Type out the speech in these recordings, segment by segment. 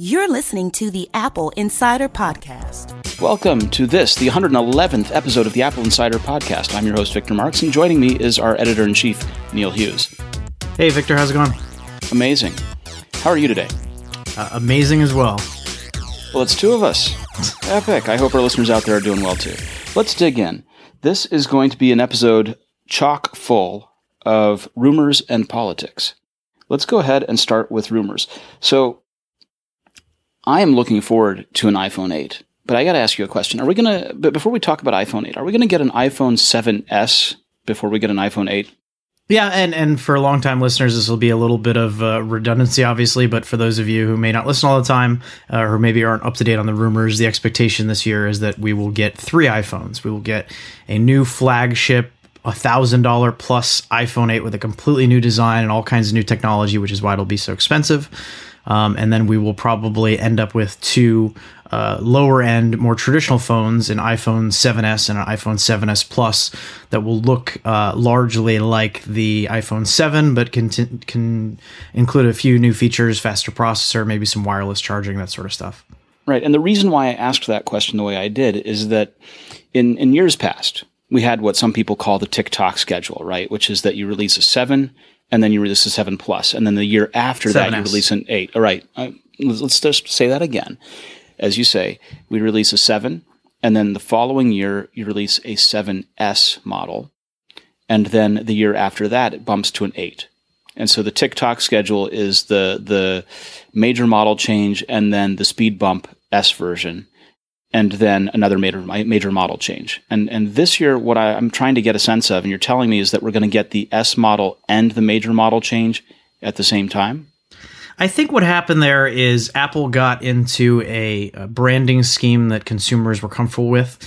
You're listening to the Apple Insider Podcast. Welcome to this, the 111th episode of the Apple Insider Podcast. I'm your host, Victor Marks, and joining me is our editor in chief, Neil Hughes. Hey, Victor, how's it going? Amazing. How are you today? Uh, amazing as well. Well, it's two of us. Epic. I hope our listeners out there are doing well too. Let's dig in. This is going to be an episode chock full of rumors and politics. Let's go ahead and start with rumors. So, I am looking forward to an iPhone 8. But I got to ask you a question. Are we going to, but before we talk about iPhone 8, are we going to get an iPhone 7S before we get an iPhone 8? Yeah, and and for long-time listeners, this will be a little bit of uh, redundancy, obviously. But for those of you who may not listen all the time, uh, or maybe aren't up to date on the rumors, the expectation this year is that we will get three iPhones. We will get a new flagship, a thousand dollar plus iPhone 8 with a completely new design and all kinds of new technology, which is why it'll be so expensive. Um, and then we will probably end up with two uh, lower end, more traditional phones, an iPhone 7s and an iPhone 7s Plus, that will look uh, largely like the iPhone 7, but can, t- can include a few new features, faster processor, maybe some wireless charging, that sort of stuff. Right. And the reason why I asked that question the way I did is that in, in years past, we had what some people call the tick-tock schedule, right? Which is that you release a 7, and then you release a 7 Plus, and then the year after 7S. that you release an 8. All right, uh, let's just say that again. As you say, we release a 7, and then the following year you release a 7S model, and then the year after that it bumps to an 8. And so the tick-tock schedule is the the major model change and then the speed bump S version and then another major major model change. And and this year, what I, am trying to get a sense of, and you're telling me, is that we're going to get the S model and the major model change at the same time. I think what happened there is Apple got into a, a branding scheme that consumers were comfortable with.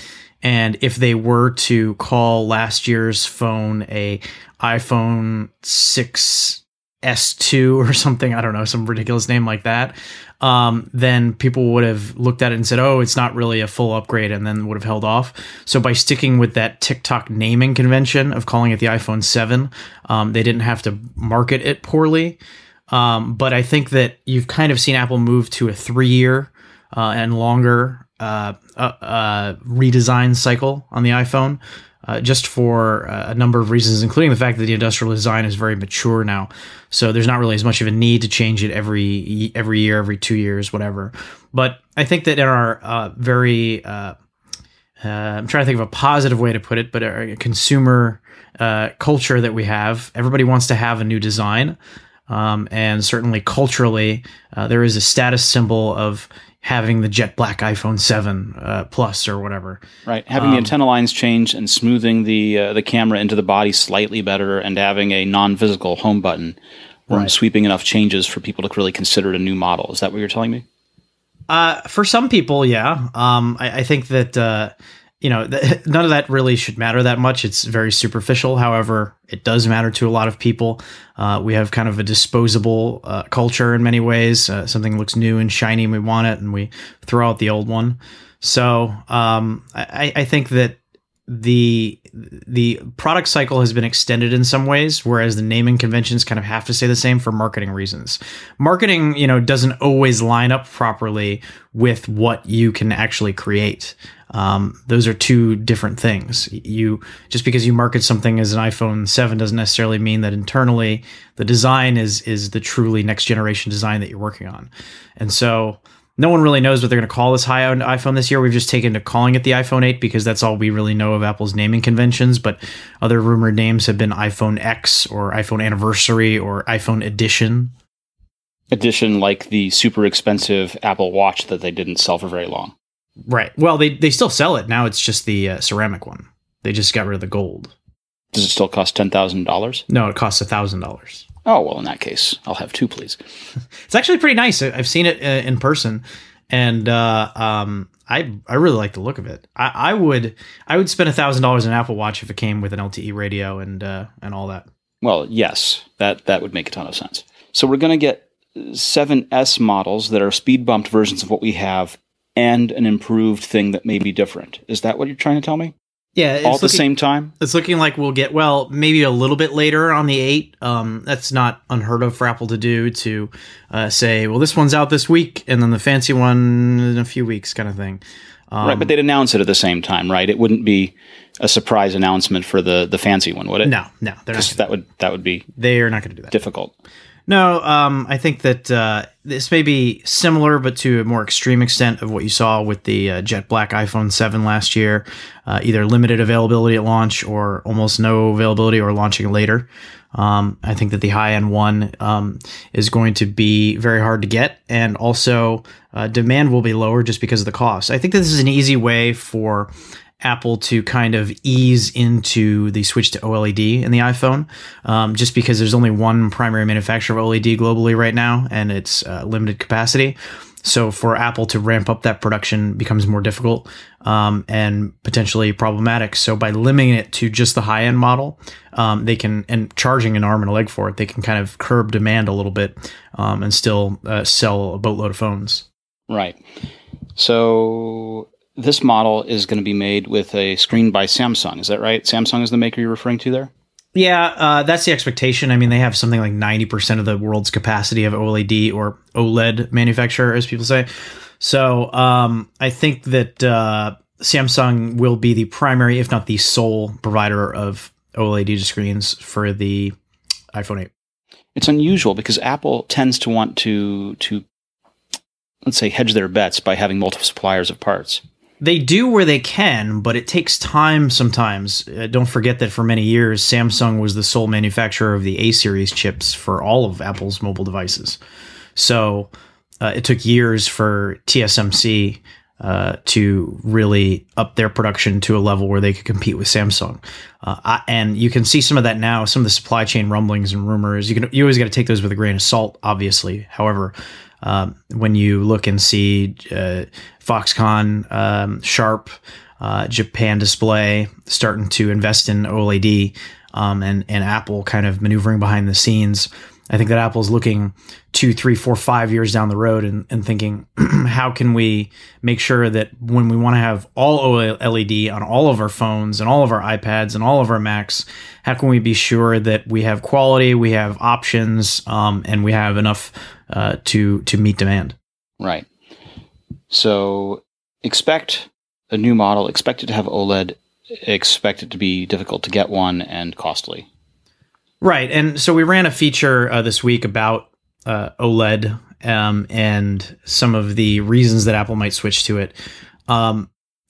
And if they were to call last year's phone a iPhone 6 S2 or something, I don't know, some ridiculous name like that, um, then people would have looked at it and said, oh, it's not really a full upgrade, and then would have held off. So by sticking with that tick-tock naming convention of calling it the iPhone 7, um, they didn't have to market it poorly. Um, but I think that you've kind of seen Apple move to a three year uh, and longer uh, uh, uh redesign cycle on the iPhone uh, just for uh, a number of reasons, including the fact that the industrial design is very mature now. So there's not really as much of a need to change it every every year, every two years, whatever. But I think that in our uh, very uh, uh, I'm trying to think of a positive way to put it, but a consumer uh, culture that we have, everybody wants to have a new design. Um, and certainly culturally, there is a status symbol of having the jet black iPhone 7 uh, Plus or whatever. Right, having um, the antenna lines change and smoothing the uh, the camera into the body slightly better, and having a non-physical home button, right. sweeping enough changes for people to really consider it a new model. Is that what you're telling me? Uh, for some people, yeah. Um, I, I, think that uh, you know, th- none of that really should matter that much. It's very superficial. However, it does matter to a lot of people. Uh, we have kind of a disposable uh, culture in many ways. Uh, something looks new and shiny, and we want it, and we throw out the old one. So um, I, I think that the the product cycle has been extended in some ways whereas the naming conventions kind of have to say the same for marketing reasons marketing you know doesn't always line up properly with what you can actually create um, those are two different things. You just because you market something as an iPhone 7 doesn't necessarily mean that internally the design is is the truly next generation design that you're working on. And so no one really knows what they're going to call this high end iPhone this year. We've just taken to calling it the iPhone 8 because that's all we really know of Apple's naming conventions. But other rumored names have been iPhone X or iPhone Anniversary or iPhone Edition. Edition, like the super expensive Apple Watch that they didn't sell for very long. Right. Well, they they still sell it now. It's just the uh, ceramic one. They just got rid of the gold. Does it still cost ten thousand dollars? No, it costs a thousand dollars. Oh well, in that case, I'll have two, please. it's actually pretty nice. I've seen it uh, in person, and uh, um, I I really like the look of it. I, I would I would spend a thousand dollars on an Apple Watch if it came with an LTE radio and uh, and all that. Well, yes, that that would make a ton of sense. So we're going to get 7S models that are speed bumped versions of what we have and an improved thing that may be different. Is that what you're trying to tell me? Yeah, it's all at the same time. It's looking like we'll get well, maybe a little bit later on the eight. Um, that's not unheard of for Apple to do to uh, say, well, this one's out this week, and then the fancy one in a few weeks, kind of thing. Um, right, but they'd announce it at the same time, right? It wouldn't be a surprise announcement for the the fancy one, would it? No, no, they're not. That would that would be They are not going to do that. difficult. No, um, I think that uh, this may be similar, but to a more extreme extent of what you saw with the uh, jet black iPhone 7 last year. Uh, either limited availability at launch or almost no availability or launching later. Um, I think that the high end one um, is going to be very hard to get, and also uh, demand will be lower just because of the cost. I think this is an easy way for Apple to kind of ease into the switch to OLED in the iPhone, um, just because there's only one primary manufacturer of OLED globally right now, and it's uh, limited capacity. So for Apple to ramp up that production becomes more difficult um, and potentially problematic. So by limiting it to just the high end model, um, they can and charging an arm and a leg for it, they can kind of curb demand a little bit um, and still uh, sell a boatload of phones. Right. So this model is going to be made with a screen by Samsung. Is that right? Samsung is the maker you're referring to there? Yeah, uh, that's the expectation. I mean, they have something like 90% of the world's capacity of OLED or OLED manufacturer, as people say. So um, I think that uh, Samsung will be the primary, if not the sole, provider of OLED screens for the iPhone 8. It's unusual because Apple tends to want to to let's say hedge their bets by having multiple suppliers of parts. They do where they can, but it takes time sometimes. Uh, don't forget that for many years, Samsung was the sole manufacturer of the A series chips for all of Apple's mobile devices. So uh, it took years for TSMC uh, to really up their production to a level where they could compete with Samsung. Uh, I, and you can see some of that now. Some of the supply chain rumblings and rumors. You can you always got to take those with a grain of salt, obviously. However, um, when you look and see uh, Foxconn, um, Sharp, uh, Japan Display starting to invest in OLED, um, and and Apple kind of maneuvering behind the scenes. I think that Apple's looking two, three, four, five years down the road and, and thinking, how can we make sure that when we want to have all OLED on all of our phones and all of our iPads and all of our Macs, how can we be sure that we have quality, we have options, um, and we have enough uh, to to meet demand? Right. So expect a new model, expect it to have OLED, expect it to be difficult to get one and costly. Right. And so we ran a feature uh, this week about uh, OLED um, and some of the reasons that Apple might switch to it. Um,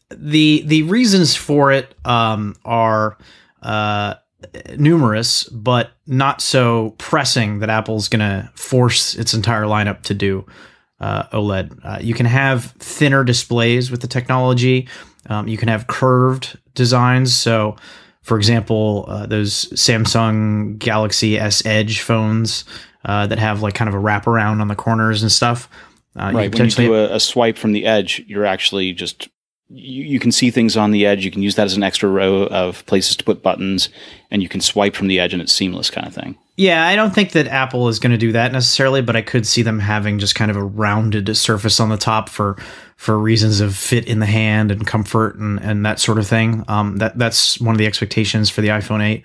the the reasons for it um, are uh, numerous, but not so pressing that Apple's going to force its entire lineup to do uh, OLED. Uh, you can have thinner displays with the technology. Um, you can have curved designs. So, for example, uh, those Samsung Galaxy S Edge phones uh, that have like kind of a wraparound on the corners and stuff. Uh, right. When you do a, a swipe from the edge, you're actually just you, you can see things on the edge. You can use that as an extra row of places to put buttons, and you can swipe from the edge, and it's seamless kind of thing. Yeah, I don't think that Apple is going to do that necessarily, but I could see them having just kind of a rounded surface on the top for for reasons of fit in the hand and comfort and, and that sort of thing. Um, that that's one of the expectations for the iPhone 8.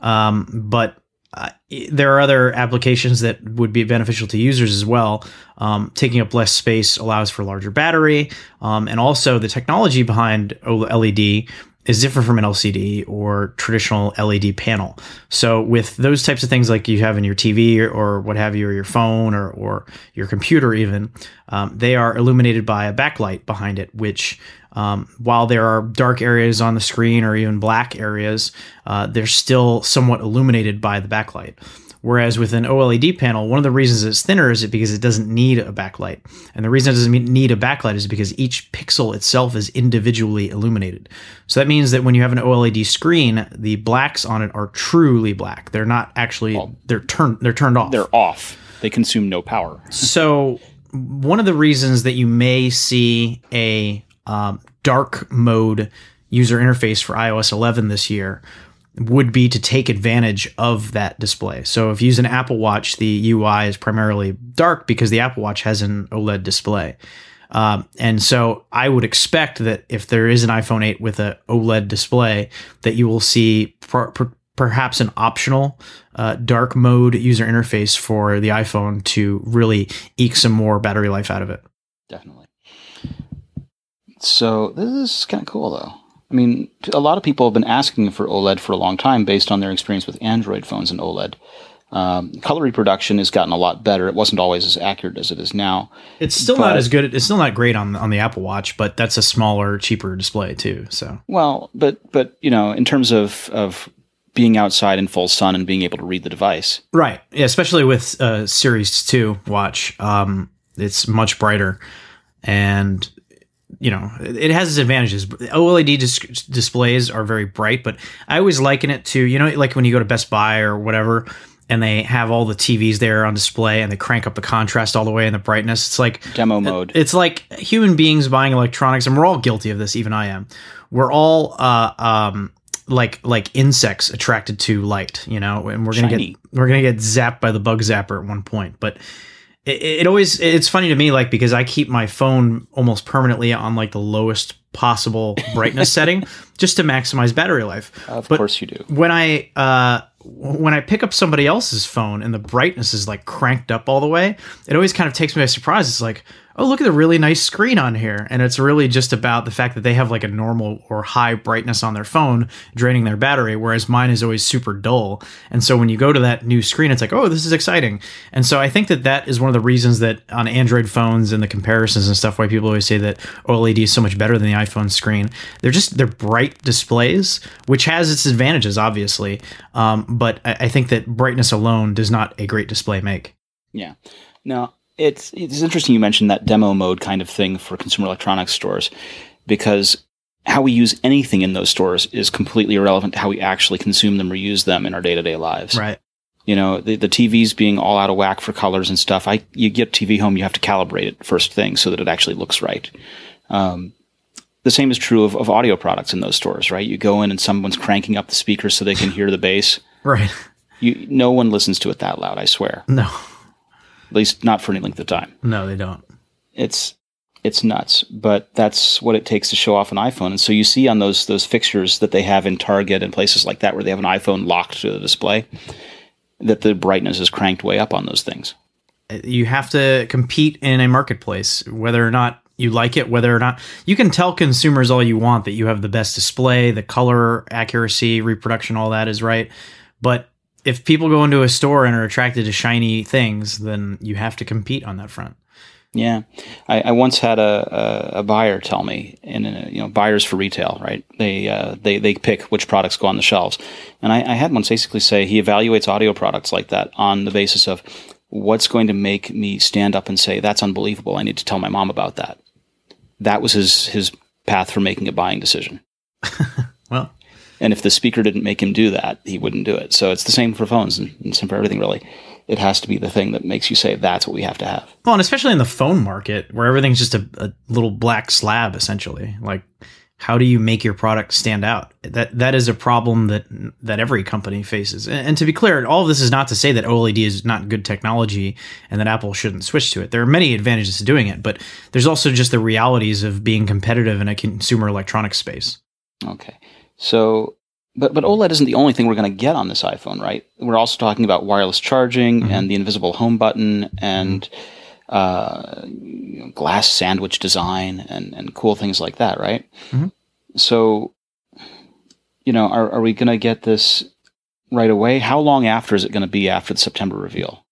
Um, but uh, there are other applications that would be beneficial to users as well. Um, taking up less space allows for larger battery, um, and also the technology behind OLED is different from an LCD or traditional LED panel. So with those types of things like you have in your TV or, what have you, or your phone or, or your computer even, um, they are illuminated by a backlight behind it, which um, while there are dark areas on the screen or even black areas, uh, they're still somewhat illuminated by the backlight. Whereas with an OLED panel, one of the reasons it's thinner is it because it doesn't need a backlight. And the reason it doesn't need a backlight is because each pixel itself is individually illuminated. So that means that when you have an OLED screen, the blacks on it are truly black. They're not actually they're turned they're turned off. They're off. They consume no power. So one of the reasons that you may see a um, dark mode user interface for iOS 11 this year would be to take advantage of that display. So if you use an Apple Watch, the UI is primarily dark because the Apple Watch has an OLED display. Um, and so I would expect that if there is an iPhone 8 with a OLED display, that you will see per- per- perhaps an optional uh, dark mode user interface for the iPhone to really eke some more battery life out of it. Definitely. So this is kind of cool, though. I mean, a lot of people have been asking for OLED for a long time based on their experience with Android phones and OLED. Um, color reproduction has gotten a lot better. It wasn't always as accurate as it is now. It's still but, not as good. It's still not great on on the Apple Watch, but that's a smaller, cheaper display too. So well, but but you know, in terms of of being outside in full sun and being able to read the device, right? Yeah, especially with uh, Series Two watch, um, it's much brighter, and you know, it has its advantages. OLED dis- displays are very bright, but I always liken it to, you know, like when you go to Best Buy or whatever, and they have all the TVs there on display and they crank up the contrast all the way and the brightness. It's like demo mode. It's like human beings buying electronics, and we're all guilty of this. Even I am. We're all uh, um, like like insects attracted to light, you know, and we're gonna Shiny. get we're gonna get zapped by the bug zapper at one point, but it, it always it's funny to me like because I keep my phone almost permanently on like the lowest possible brightness setting just to maximize battery life. Of but course you do. When I uh when I pick up somebody else's phone and the brightness is like cranked up all the way, it always kind of takes me by surprise. It's like, oh, look at the really nice screen on here. And it's really just about the fact that they have like a normal or high brightness on their phone, draining their battery, whereas mine is always super dull. And so when you go to that new screen, it's like, oh, this is exciting. And so I think that that is one of the reasons that on Android phones and the comparisons and stuff, why people always say that OLED is so much better than the iPhone screen. They're just, they're bright displays, which has its advantages, obviously. Um, but I, I think that brightness alone does not a great display make. Yeah. Now, it's it's interesting you mentioned that demo mode kind of thing for consumer electronics stores because how we use anything in those stores is completely irrelevant to how we actually consume them or use them in our day-to-day lives. Right. You know, the, the TVs being all out of whack for colors and stuff. I you get TV home, you have to calibrate it first thing so that it actually looks right. Um, the same is true of, of audio products in those stores, right? You go in and someone's cranking up the speakers so they can hear the bass. Right. You no one listens to it that loud, I swear. No at least not for any length of time. No, they don't. It's it's nuts, but that's what it takes to show off an iPhone. And so you see on those those fixtures that they have in Target and places like that where they have an iPhone locked to the display that the brightness is cranked way up on those things. Uh, you have to compete in a marketplace whether or not you like it, whether or not you can tell consumers all you want that you have the best display, the color accuracy, reproduction, all that is right. But if people go into a store and are attracted to shiny things, then you have to compete on that front. Yeah, I, I once had a, a, a, buyer tell me, and you know, buyers for retail, right? They uh, they they pick which products go on the shelves, and I, I had one basically say he evaluates audio products like that on the basis of what's going to make me stand up and say that's unbelievable. I need to tell my mom about that. That was his his path for making a buying decision. well, and if the speaker didn't make him do that, he wouldn't do it. So it's the same for phones and, and same for everything, really. It has to be the thing that makes you say that's what we have to have. Well, and especially in the phone market where everything's just a, a little black slab, essentially. Like, how do you make your product stand out? That that is a problem that that every company faces. And, and, to be clear, all of this is not to say that OLED is not good technology and that Apple shouldn't switch to it. There are many advantages to doing it, but there's also just the realities of being competitive in a consumer electronics space. Okay. So, but but OLED isn't the only thing we're going to get on this iPhone, right? We're also talking about wireless charging mm-hmm. and the invisible home button and uh, you know, glass sandwich design and and cool things like that, right? Mm-hmm. So, you know, are are we going to get this right away? How long after is it going to be after the September reveal?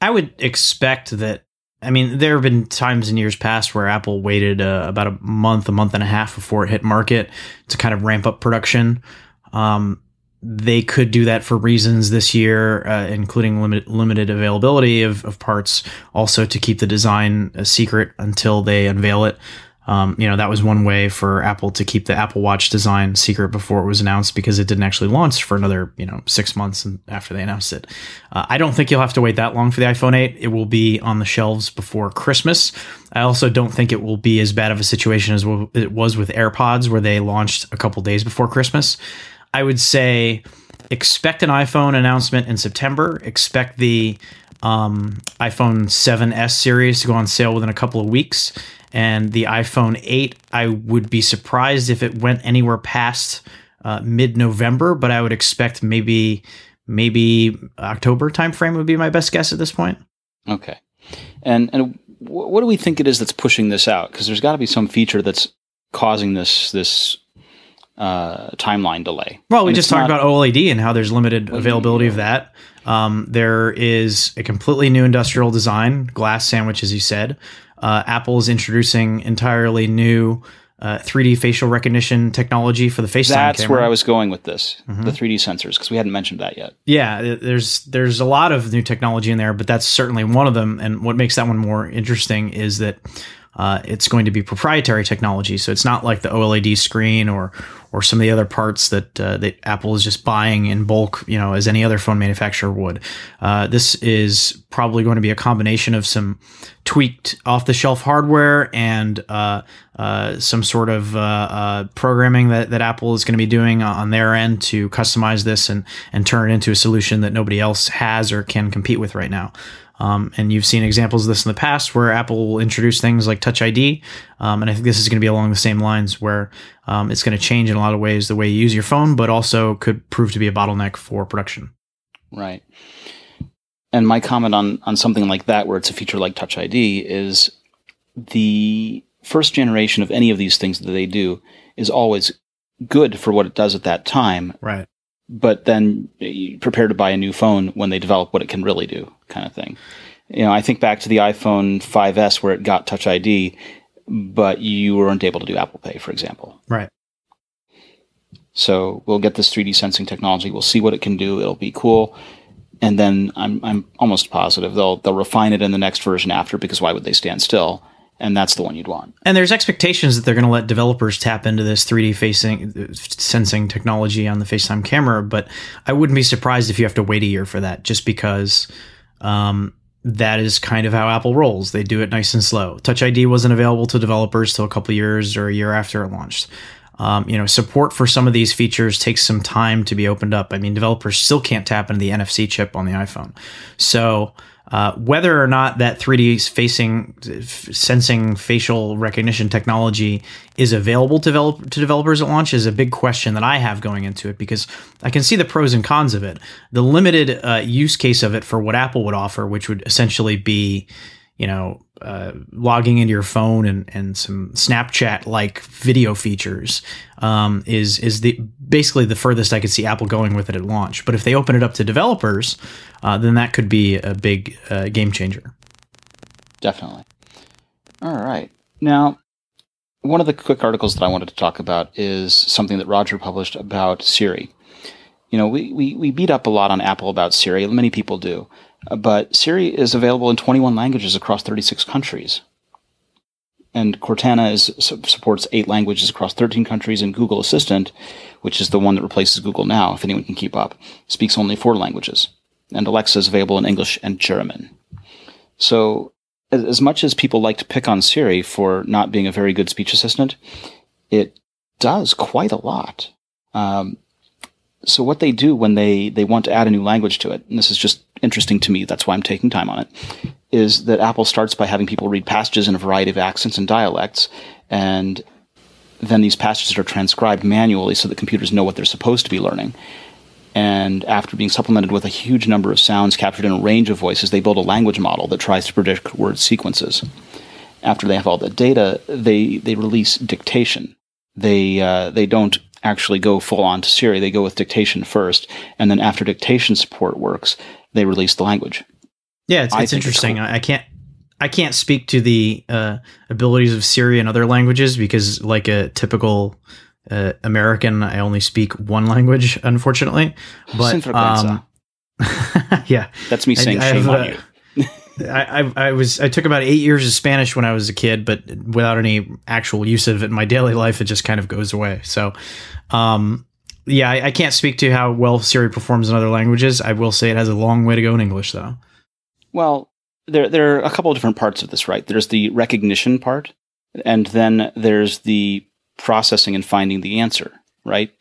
I would expect that I mean, there have been times in years past where Apple waited uh, about a month, a month and a half before it hit market to kind of ramp up production. Um, they could do that for reasons this year, uh, including limit, limited availability of, of parts, also to keep the design a secret until they unveil it. Um, you know, that was one way for Apple to keep the Apple Watch design secret before it was announced because it didn't actually launch for another, you know, six months after they announced it. Uh, I don't think you'll have to wait that long for the iPhone 8. It will be on the shelves before Christmas. I also don't think it will be as bad of a situation as it was with AirPods, where they launched a couple days before Christmas. I would say expect an iPhone announcement in September. Expect the um, iPhone 7S series to go on sale within a couple of weeks And the iPhone 8, I would be surprised if it went anywhere past uh, mid November, but I would expect maybe maybe October timeframe would be my best guess at this point. Okay. And and what do we think it is that's pushing this out? Because there's got to be some feature that's causing this this uh, timeline delay. Well, we And just talked not- about OLED and how there's limited availability of that. Um, there is a completely new industrial design, glass sandwich, as you said. Uh, Apple is introducing entirely new uh, 3D facial recognition technology for the FaceTime That's camera. where I was going with this, Mm-hmm. the 3D sensors, because we hadn't mentioned that yet. Yeah, there's there's a lot of new technology in there, but that's certainly one of them. And what makes that one more interesting is that uh, it's going to be proprietary technology. So it's not like the OLED screen or or some of the other parts that uh, that Apple is just buying in bulk, you know, as any other phone manufacturer would. Uh, this is probably going to be a combination of some tweaked off the shelf hardware and uh, uh, some sort of uh, uh, programming that, that Apple is going to be doing on their end to customize this and, and turn it into a solution that nobody else has or can compete with right now. Um, and you've seen examples of this in the past where Apple will introduce things like Touch ID. Um, and I think this is going to be along the same lines where um, it's going to change in a lot of ways the way you use your phone, but also could prove to be a bottleneck for production. Right. And my comment on on something like that, where it's a feature like Touch ID, is the first generation of any of these things that they do is always good for what it does at that time, Right. But then prepare to buy a new phone when they develop what it can really do, kind of thing. You know, I think back to the iPhone 5S where it got Touch ID, but you weren't able to do Apple Pay, for example. Right. So we'll get this 3D sensing technology. We'll see what it can do. It'll be cool. And then I'm I'm almost positive they'll they'll refine it in the next version after because why would they stand still? And that's the one you'd want. And there's expectations that they're going to let developers tap into this 3D facing sensing technology on the FaceTime camera, but I wouldn't be surprised if you have to wait a year for that, just because um, that is kind of how Apple rolls. They do it nice and slow. Touch ID wasn't available to developers till a couple years or a year after it launched. Um, you know, support for some of these features takes some time to be opened up. I mean, developers still can't tap into the NFC chip on the iPhone, so. Uh, whether or not that 3D facing f- sensing facial recognition technology is available to, develop, to developers at launch is a big question that I have going into it because I can see the pros and cons of it. The limited uh, use case of it for what Apple would offer, which would essentially be, you know, uh, logging into your phone and, and some Snapchat like video features um, is is the basically the furthest I could see Apple going with it at launch. But if they open it up to developers, uh, then that could be a big uh, game changer. Definitely. All right. Now, one of the quick articles that I wanted to talk about is something that Roger published about Siri. You know, we, we, we beat up a lot on Apple about Siri. Many people do. But Siri is available in 21 languages across 36 countries. And Cortana is, supports eight languages across 13 countries, and Google Assistant, which is the one that replaces Google now, if anyone can keep up, speaks only four languages. And Alexa is available in English and German. So, as much as people like to pick on Siri for not being a very good speech assistant, it does quite a lot. Um, so, what they do when they, they want to add a new language to it, and this is just interesting to me, that's why I'm taking time on it, is that Apple starts by having people read passages in a variety of accents and dialects, and then these passages are transcribed manually so that computers know what they're supposed to be learning. And after being supplemented with a huge number of sounds captured in a range of voices, they build a language model that tries to predict word sequences. After they have all the data, they, they release dictation. They, uh, they don't actually go full on to Siri, they go with dictation first. And then after dictation support works, they release the language. Yeah, it's, I it's think it's interesting. cool. I I can't I can't speak to the uh, abilities of Siri in other languages because, like a typical uh, American, I only speak one language, unfortunately. But um, yeah, That's me saying I shame have, on you. I, I was I took about eight years of Spanish when I was a kid, but without any actual use of it in my daily life, it just kind of goes away. So, um, yeah, I, I can't speak to how well Siri performs in other languages. I will say it has a long way to go in English, though. Well, there there are a couple of different parts of this, right? There's the recognition part, and then there's the processing and finding the answer, right?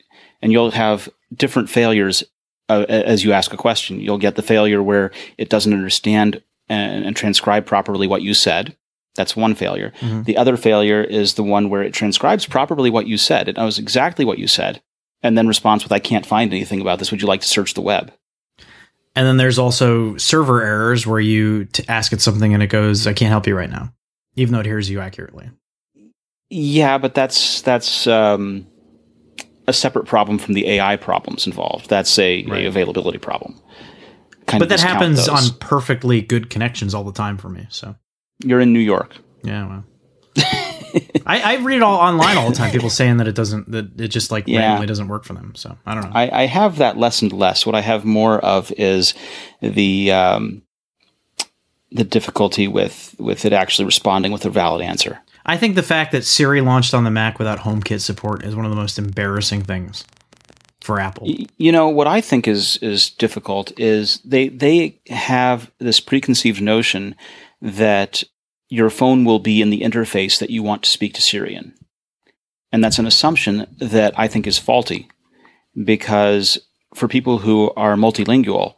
And you'll have different failures uh, as you ask a question. You'll get the failure where it doesn't understand and, and transcribe properly what you said, That's one failure. The other failure is the one where it transcribes properly what you said. It knows exactly what you said and then responds with, I can't find anything about this. Would you like to search the web? And then there's also server errors where you t- ask it something and it goes, I can't help you right now, even though it hears you accurately. Yeah, but that's that's um, a separate problem from the AI problems involved. That's a, Right. a availability problem. Kind But of that happens those. on perfectly good connections all the time for me. So, You're in New York. yeah, well. I, I read it all online all the time. People saying that it doesn't, that it just like Yeah. randomly doesn't work for them. So I don't know. I, I have that lessened less. What I have more of is the um, the difficulty with with it actually responding with a valid answer. I think the fact that Siri launched on the Mac without HomeKit support is one of the most embarrassing things for Apple. You know what I think is is difficult is they they have this preconceived notion that your phone will be in the interface that you want to speak to Siri in, and that's an assumption that I think is faulty, because for people who are multilingual,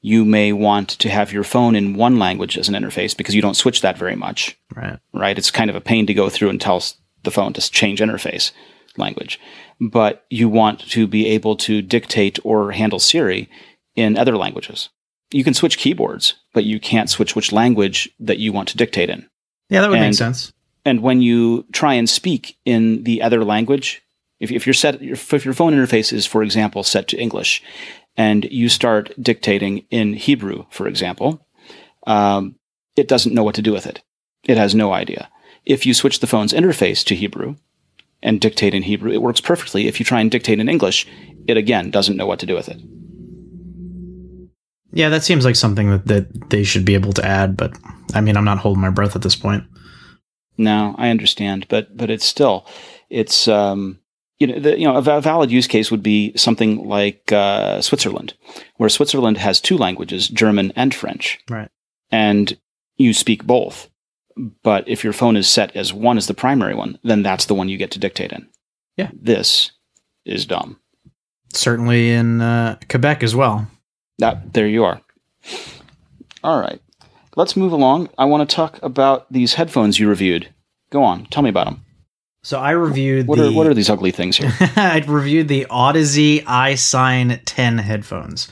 you may want to have your phone in one language as an interface because you don't switch that very much Right. right? It's kind of a pain to go through and tell the phone to change interface language. But you want to be able to dictate or handle Siri in other languages. You can switch keyboards, but you can't switch which language that you want to dictate in. Yeah, that would make sense. And when you try and speak in the other language, if, if you're set, if your phone interface is, for example, set to English, and you start dictating in Hebrew, for example, um, it doesn't know what to do with it. It has no idea. If you switch the phone's interface to Hebrew and dictate in Hebrew, it works perfectly. If you try and dictate in English, it again doesn't know what to do with it. Yeah, that seems like something that, that they should be able to add, but I mean, I'm not holding my breath at this point. No, I understand, but but it's still it's um, you know the, you know a valid use case would be something like uh, Switzerland, where Switzerland has two languages, German and French, Right. and you speak both. But if your phone is set as one as the primary one, then that's the one you get to dictate in. Yeah. this is dumb. Certainly in uh, Quebec as well. That there you are. All right, let's move along. I want to talk about these headphones you reviewed. Go on, tell me about them. So I reviewed What the are what are these ugly things here? I reviewed the Audeze iSine 10 headphones.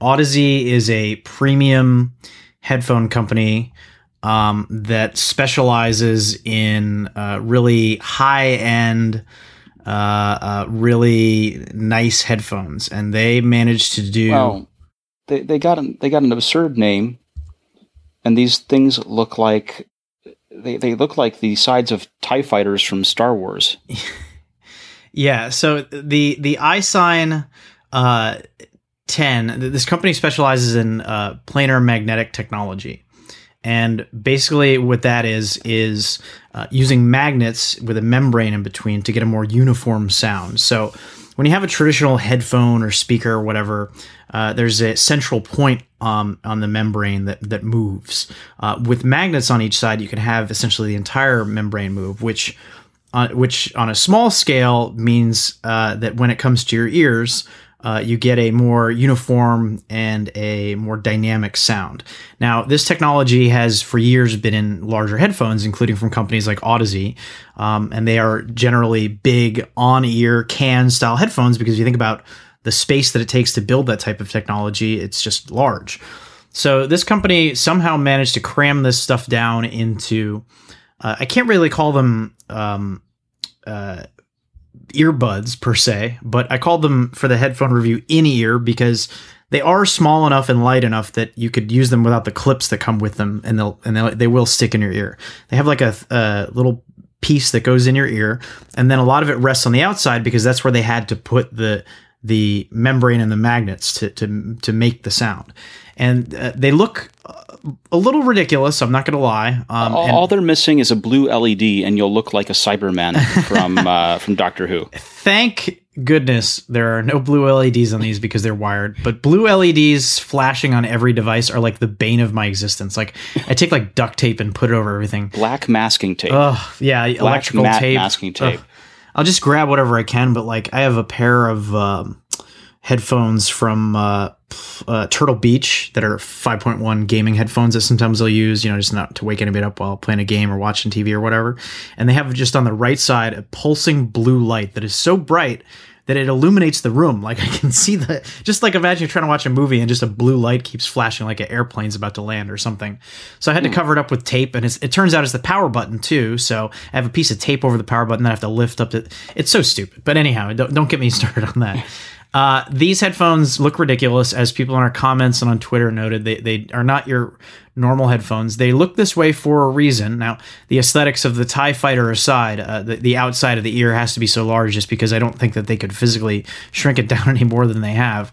Audeze is a premium headphone company um, that specializes in uh, really high end, uh, uh, really nice headphones, and they managed to do. Well, they they got an, they got an absurd name, and these things look like they they look like the sides of Tie fighters from Star Wars. Yeah, so the the iSine uh, 10, th- this company specializes in uh, planar magnetic technology. And basically, what that is is uh, using magnets with a membrane in between to get a more uniform sound. So, when you have a traditional headphone or speaker or whatever, uh, there's a central point um, on the membrane that that moves. Uh, with magnets on each side, you can have essentially the entire membrane move, which uh, which on a small scale means uh, that when it comes to your ears, uh, you get a more uniform and a more dynamic sound. Now, this technology has for years been in larger headphones, including from companies like Audeze, um, and they are generally big on ear can style headphones because if you think about the space that it takes to build that type of technology, it's just large. So this company somehow managed to cram this stuff down into uh, I can't really call them um, uh, earbuds per se, but I called them for the headphone review in ear because they are small enough and light enough that you could use them without the clips that come with them, and they'll and they'll, they will stick in your ear. They have like a, a little piece that goes in your ear, and then a lot of it rests on the outside because that's where they had to put the the membrane and the magnets to to to make the sound, and uh, they look a little ridiculous. I'm not going to lie. Um, all, and- all they're missing is a blue LED, and you'll look like a Cyberman from uh, from Doctor Who. thank goodness there are no blue LEDs on these because they're wired. But blue LEDs flashing on every device are like the bane of my existence. Like I take like duct tape and put it over everything. Black masking tape. Oh yeah, Black electrical tape. masking tape. Ugh. I'll just grab whatever I can. But like I have a pair of um, headphones from uh, uh, Turtle Beach that are 5.1 gaming headphones that sometimes they'll use, you know, just not to wake anybody up while playing a game or watching TV or whatever. And they have just on the right side a pulsing blue light that is so bright that it illuminates the room. Like I can see the just like imagine you're trying to watch a movie and just a blue light keeps flashing like an airplane's about to land or something. So I had to cover it up with tape, and it turns out it's the power button too. So I have a piece of tape over the power button that I have to lift up. it. it's so stupid. But anyhow, don't, don't get me started on that. Uh, these headphones look ridiculous, as people in our comments and on Twitter noted. They, they are not your normal headphones. They look this way for a reason. Now, the aesthetics of the TIE fighter aside, uh, the, the outside of the ear has to be so large just because I don't think that they could physically shrink it down any more than they have.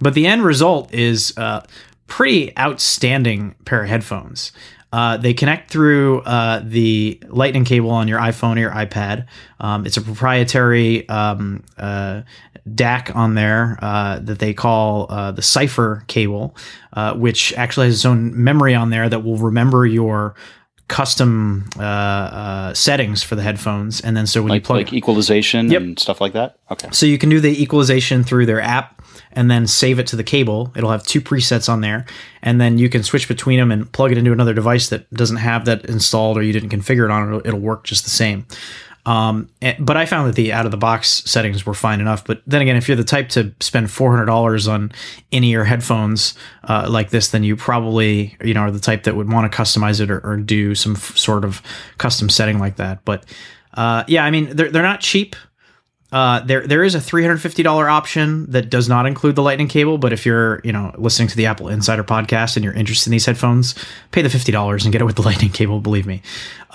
But the end result is uh, pretty outstanding pair of headphones. Uh, they connect through uh, the lightning cable on your iPhone or your iPad. Um, it's a proprietary um, uh, DAC on there uh, that they call uh, the Cipher cable, uh, which actually has its own memory on there that will remember your custom uh, uh, settings for the headphones, and then so when like, you plug like equalization yep. and stuff like that. Okay. So you can do the equalization through their app, and then save it to the cable. It'll have two presets on there, and then you can switch between them and plug it into another device that doesn't have that installed or you didn't configure it on. It'll, it'll work just the same. Um, eh, but I found that the out of the box settings were fine enough. But then again, if you're the type to spend four hundred dollars on in ear headphones uh, like this, then you probably you know are the type that would want to customize it or, or do some f- sort of custom setting like that. But uh, yeah, I mean they're they're not cheap. Uh, there there is a three hundred fifty dollar option that does not include the lightning cable. But if you're you know listening to the Apple Insider podcast and you're interested in these headphones, pay the fifty dollars and get it with the lightning cable. Believe me.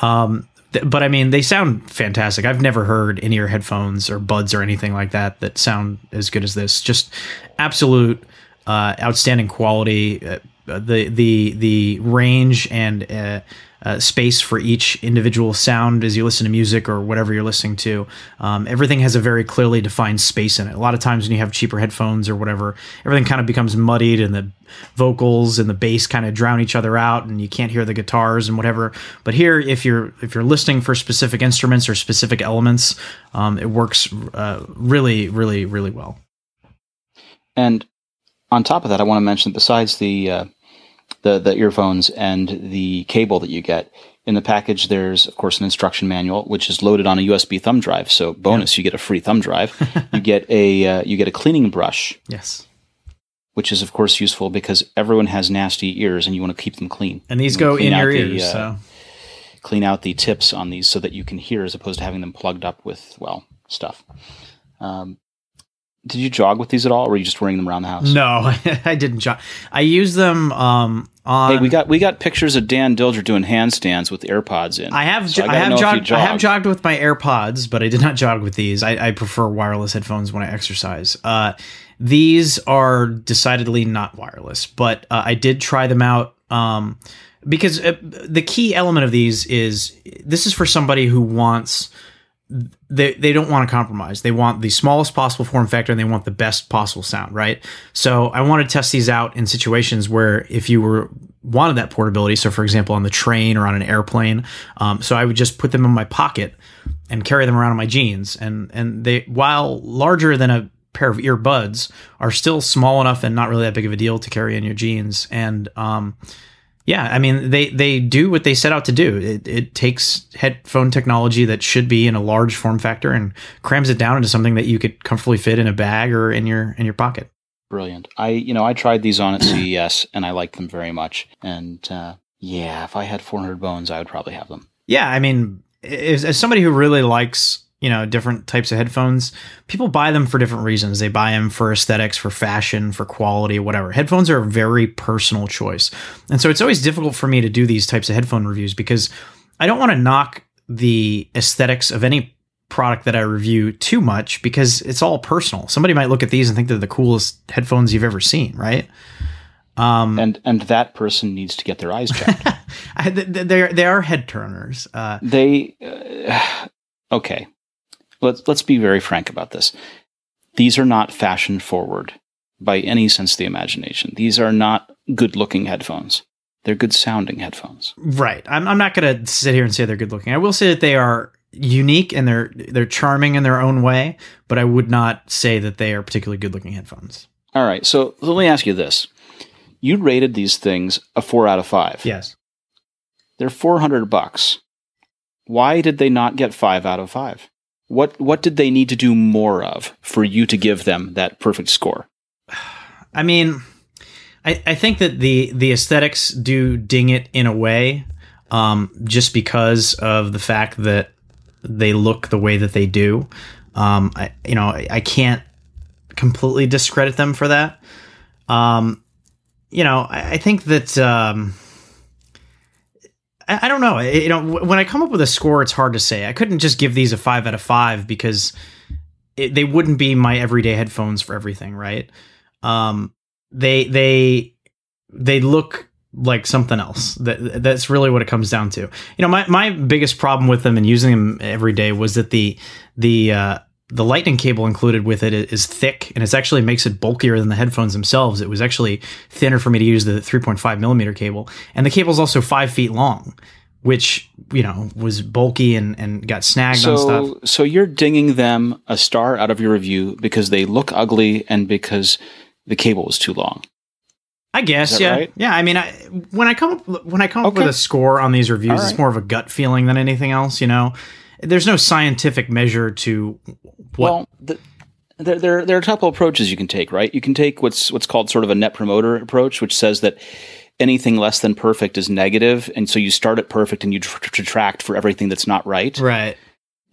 Um, but I mean, they sound fantastic. I've never heard in ear headphones or buds or anything like that that sound as good as this. Just absolute uh, outstanding quality. Uh, the the the range and uh, space for each individual sound as you listen to music or whatever you're listening to. Um, everything has a very clearly defined space in it. A lot of times when you have cheaper headphones or whatever, everything kind of becomes muddied and the vocals and the bass kind of drown each other out and you can't hear the guitars and whatever. But here, if you're if you're listening for specific instruments or specific elements, um, it works uh, really, really, really well. And on top of that, I want to mention besides the uh, the the earphones and the cable that you get in the package, there's of course an instruction manual which is loaded on a USB thumb drive. So bonus, you get a free thumb drive. you get a uh, you get a cleaning brush. Yes. Which is of course useful because everyone has nasty ears and you want to keep them clean. And these go in your the, ears. Uh, so. Clean out the tips on these so that you can hear as opposed to having them plugged up with well stuff. Um, did you jog with these at all, or were you just wearing them around the house? No, I didn't jog. I use them um, on. Hey, we got we got pictures of Dan Dilger doing handstands with AirPods in. I have so I, I, have jogged. I have jogged with my AirPods, but I did not jog with these. I, I prefer wireless headphones when I exercise. Uh, these are decidedly not wireless, but uh, I did try them out. Um, because uh, the key element of these is this is for somebody who wants they they don't want to compromise. They want the smallest possible form factor and they want the best possible sound, right? So I want to test these out in situations where if you were wanted that portability, so for example on the train or on an airplane, um, so I would just put them in my pocket and carry them around in my jeans, and and they while larger than a pair of earbuds are still small enough and not really that big of a deal to carry in your jeans, and um, yeah, I mean they they do what they set out to do. It, it takes headphone technology that should be in a large form factor and crams it down into something that you could comfortably fit in a bag or in your in your pocket. Brilliant. I you know I tried these on at CES and I liked them very much. And uh, yeah, if I had 400 bones, I would probably have them. Yeah, I mean, as, as somebody who really likes you know different types of headphones. People buy them for different reasons. They buy them for aesthetics for fashion for quality whatever. Headphones are a very personal choice. And so it's always difficult for me to do these types of headphone reviews because i don't want to knock the aesthetics of any product that i review too much because it's all personal. Somebody might look at these and think they're the coolest headphones you've ever seen right? Um, and and that person needs to get their eyes checked. they they are head turners. Uh, they uh, okay let's let's be very frank about this. These are not fashion forward by any sense of the imagination. These are not good looking headphones. They're good sounding headphones. Right. I'm, I'm not going to sit here and say they're good looking. I will say that they are unique and they're they're charming in their own way, but I would not say that they are particularly good looking headphones. All right. So let me ask you this: You rated these things a four out of five. Yes. They're four hundred bucks. Why did they not get five out of five? What what did they need to do more of for you to give them that perfect score? I mean, I, I think that the the aesthetics do ding it in a way, um, just because of the fact that they look the way that they do. Um, I you know I, I can't completely discredit them for that. Um, you know, I, I think that um, I, don't know. You know, when I come up with a score, it's hard to say. I couldn't just give these a five out of five because it, they wouldn't be my everyday headphones for everything, right? Um, they they they look like something else. That that's really what it comes down to. You know, my my biggest problem with them and using them every day was that the the uh, the lightning cable included with it is thick and it actually makes it bulkier than the headphones themselves. It was actually thinner for me to use the 3.5 millimeter cable, and the cable is also five feet long, which you know was bulky and and got snagged on stuff. So so you're dinging them a star out of your review because they look ugly and because the cable was too long. I guess, yeah, right? yeah. I mean, I, when I come up when I come up Okay. with a score on these reviews, All it's more of a gut feeling than anything else. You know, there's no scientific measure to what. Well, the, there, there, there are a couple approaches you can take, right? You can take what's what's called sort of a net promoter approach, which says that anything less than perfect is negative, and so you start at perfect and you tr- tr- detract for everything that's not right. right.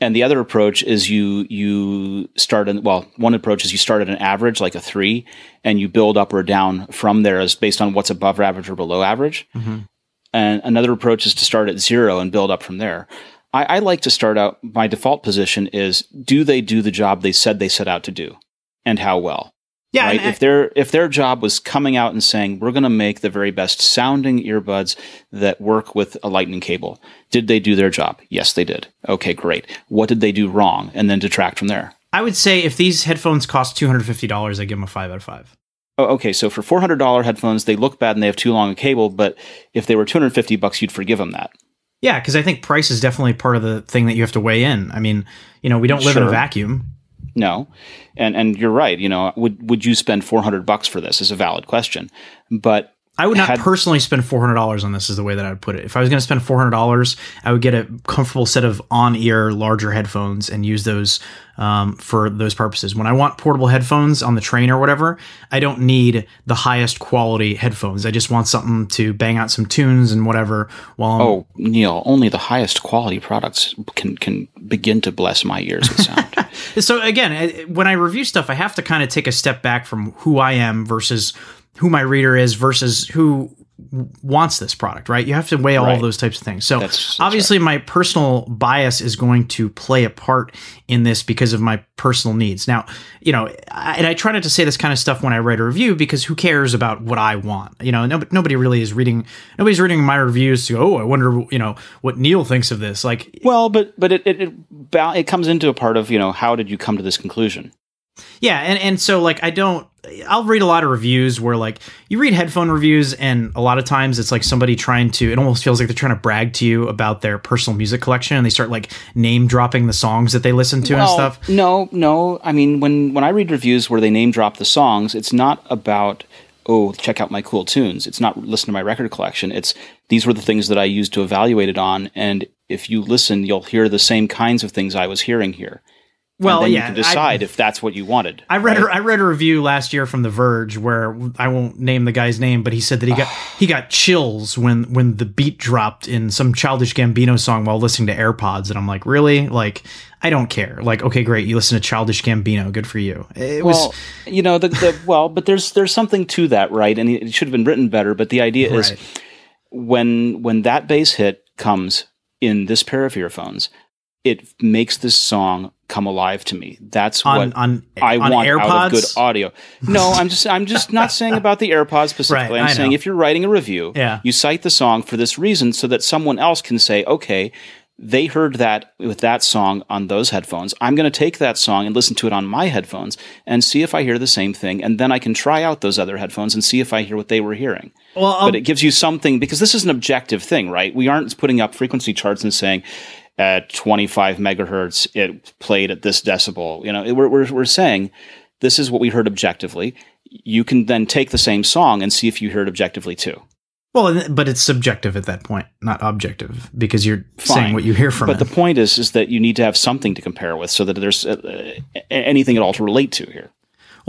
And the other approach is you you start in well, one approach is you start at an average, like a three, and you build up or down from there as based on what's above average or below average. Mhm. And another approach is to start at zero and build up from there. I, I like to start out. My default position is: Do they do the job they said they set out to do, and how well? Yeah. right? if their if their job was coming out and saying we're going to make the very best sounding earbuds that work with a lightning cable, did they do their job? Yes, they did. Okay, great. What did they do wrong? And then detract from there. I would say if these headphones cost two hundred fifty dollars, I give them a five out of five. Oh, okay, so for four hundred dollar headphones, they look bad and they have too long a cable. But if they were two hundred fifty bucks, you'd forgive them that. Yeah, because I think price is definitely part of the thing that you have to weigh in. I mean, you know, we don't live in a vacuum. No, and and you're right. You know, would would you spend four hundred bucks for this? Is a valid question. But I would not Had- personally spend four hundred dollars on this. Is the way that I would put it. If I was going to spend four hundred dollars, I would get a comfortable set of on-ear larger headphones and use those um, for those purposes. When I want portable headphones on the train or whatever, I don't need the highest quality headphones. I just want something to bang out some tunes and whatever. While I'm, oh, Neil, only the highest quality products can can begin to bless my ears with sound. So again, when I review stuff, I have to kind of take a step back from who I am versus who my reader is versus who wants this product, right? You have to weigh all of those types of things. So That's- that's obviously my personal bias is going to play a part in this because of my personal needs. Now, you know, I, and I try not to say this kind of stuff when I write a review because who cares about what I want? You know, nobody, nobody really is reading, nobody's reading my reviews to go, oh, I wonder, you know, what Neil thinks of this. Like, Well, but but it it it, it comes into a part of you know how did you come to this conclusion? Yeah, and and so like I don't I'll read a lot of reviews where like you read headphone reviews and a lot of times it's like somebody trying to it almost feels like they're trying to brag to you about their personal music collection and they start like name dropping the songs that they listen to and stuff. No, no. I mean, when when I read reviews where they name drop the songs, it's not about oh check out my cool tunes. It's not listen to my record collection. It's these were the things that I used to evaluate it on, and if you listen, you'll hear the same kinds of things I was hearing here. Well, yeah, you can I- decide if that's what you wanted. I read right? a, I read a review last year from The Verge where I won't name the guy's name, but he said that he got he got chills when when the beat dropped in some childish Gambino song while listening to AirPods, and I'm like, really? Like, I don't care. Like, okay, great, you listen to childish Gambino, good for you. It was you know, the, the well, but there's there's something to that, right? And it should have been written better. But the idea is when when that bass hit comes in this pair of earphones, it makes this song come alive to me. That's on what on I on want AirPods. out of good audio. No, I'm just I'm just not saying about the AirPods specifically. Right, I'm saying if you're writing a review, Yeah. you cite the song for this reason so that someone else can say, okay, they heard that with that song on those headphones. I'm going to take that song and listen to it on my headphones and see if I hear the same thing. And then I can try out those other headphones and see if I hear what they were hearing. Well, I'll- but um it gives you something because this is an objective thing, right? We aren't putting up frequency charts and saying, at 25 megahertz, it played at this decibel. You know, we're, we're, we're saying this is what we heard objectively. You can then take the same song and see if you heard objectively too. Well, but it's subjective at that point, not objective, because you're Fine. saying what you hear from but it. But the point is, is that you need to have something to compare with, so that there's uh, anything at all to relate to here.